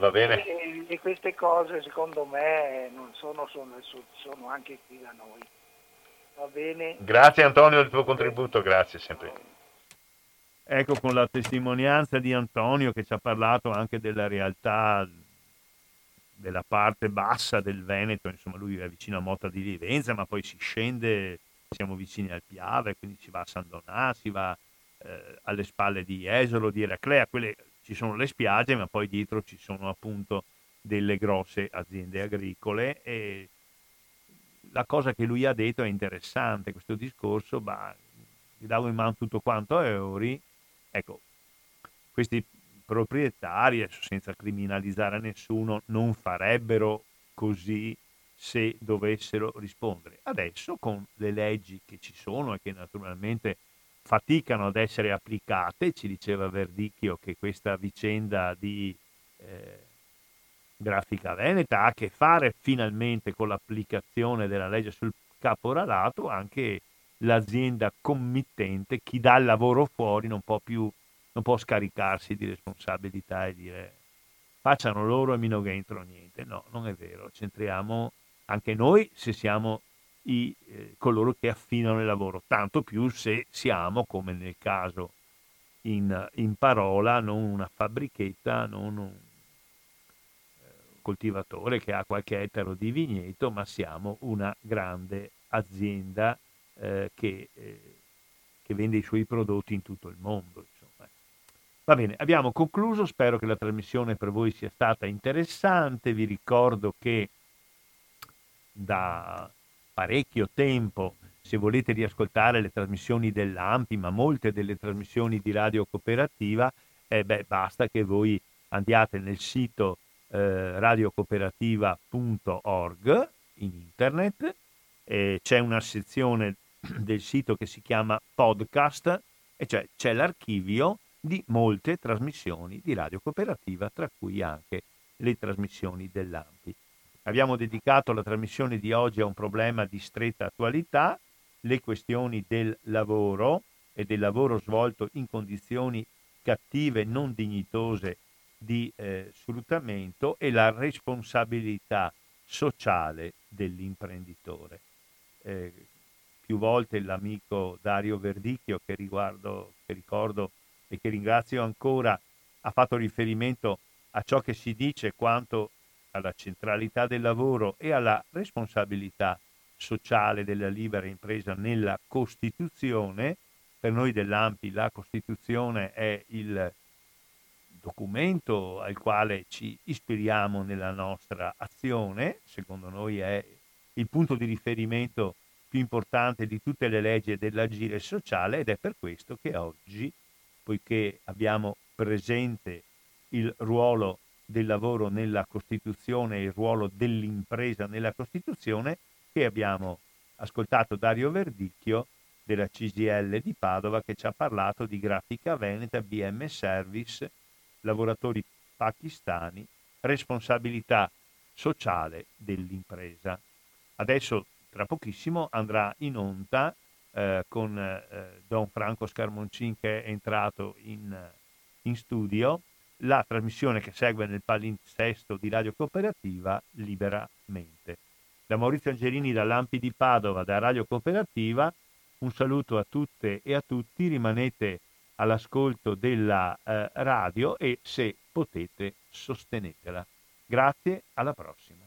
Va bene. E, e, queste cose secondo me non sono sud, sono anche qui da noi. Va bene? Grazie Antonio del tuo contributo, grazie sempre. Ecco con la testimonianza di Antonio che ci ha parlato anche della realtà della parte bassa del Veneto, insomma lui è vicino a Motta di Livenza, ma poi si scende, siamo vicini al Piave, quindi si va a San Donà, si va eh, alle spalle di Esolo, di Eraclea, quelle, ci sono le spiagge, ma poi dietro ci sono appunto delle grosse aziende agricole e la cosa che lui ha detto è interessante, questo discorso, ma gli davo in mano tutto quanto a euro, ecco, questi proprietari, senza criminalizzare nessuno, non farebbero così se dovessero rispondere. Adesso con le leggi che ci sono e che naturalmente faticano ad essere applicate, ci diceva Verdicchio che questa vicenda di eh, Grafica Veneta ha a che fare finalmente con l'applicazione della legge sul caporalato, anche l'azienda committente, chi dà il lavoro fuori non può più non può scaricarsi di responsabilità e dire facciano loro e mi non entro niente. No, non è vero, centriamo anche noi se siamo i, eh, coloro che affinano il lavoro, tanto più se siamo, come nel caso in, in parola, non una fabbrichetta, non un eh, coltivatore che ha qualche ettaro di vigneto, ma siamo una grande azienda eh, che, eh, che, vende i suoi prodotti in tutto il mondo. Va bene, abbiamo concluso, spero che la trasmissione per voi sia stata interessante, vi ricordo che da parecchio tempo, se volete riascoltare le trasmissioni dell'AMPI, ma molte delle trasmissioni di Radio Cooperativa, eh beh, basta che voi andiate nel sito eh, radiocooperativa.org in internet, eh, c'è una sezione del sito che si chiama podcast, e cioè c'è l'archivio di molte trasmissioni di Radio Cooperativa, tra cui anche le trasmissioni dell'AMPI. Abbiamo dedicato la trasmissione di oggi a un problema di stretta attualità, le questioni del lavoro e del lavoro svolto in condizioni cattive, non dignitose di eh, sfruttamento e la responsabilità sociale dell'imprenditore. Eh, più volte l'amico Dario Verdicchio, che, riguardo, che ricordo e che ringrazio ancora, ha fatto riferimento a ciò che si dice quanto alla centralità del lavoro e alla responsabilità sociale della libera impresa nella Costituzione. Per noi dell'AMPI la Costituzione è il documento al quale ci ispiriamo nella nostra azione, secondo noi è il punto di riferimento più importante di tutte le leggi dell'agire sociale ed è per questo che oggi poiché abbiamo presente il ruolo del lavoro nella Costituzione e il ruolo dell'impresa nella Costituzione, che abbiamo ascoltato Dario Verdicchio della CGL di Padova che ci ha parlato di grafica veneta, BM Service, lavoratori pakistani, responsabilità sociale dell'impresa. Adesso tra pochissimo andrà in onda eh, con eh, Don Franco Scarmoncin che è entrato in, in, studio, la trasmissione che segue nel palinsesto di Radio Cooperativa Liberamente. Da Maurizio Angelini da Lampi di Padova, da Radio Cooperativa, un saluto a tutte e a tutti, rimanete all'ascolto della eh, radio e se potete sostenetela. Grazie, alla prossima.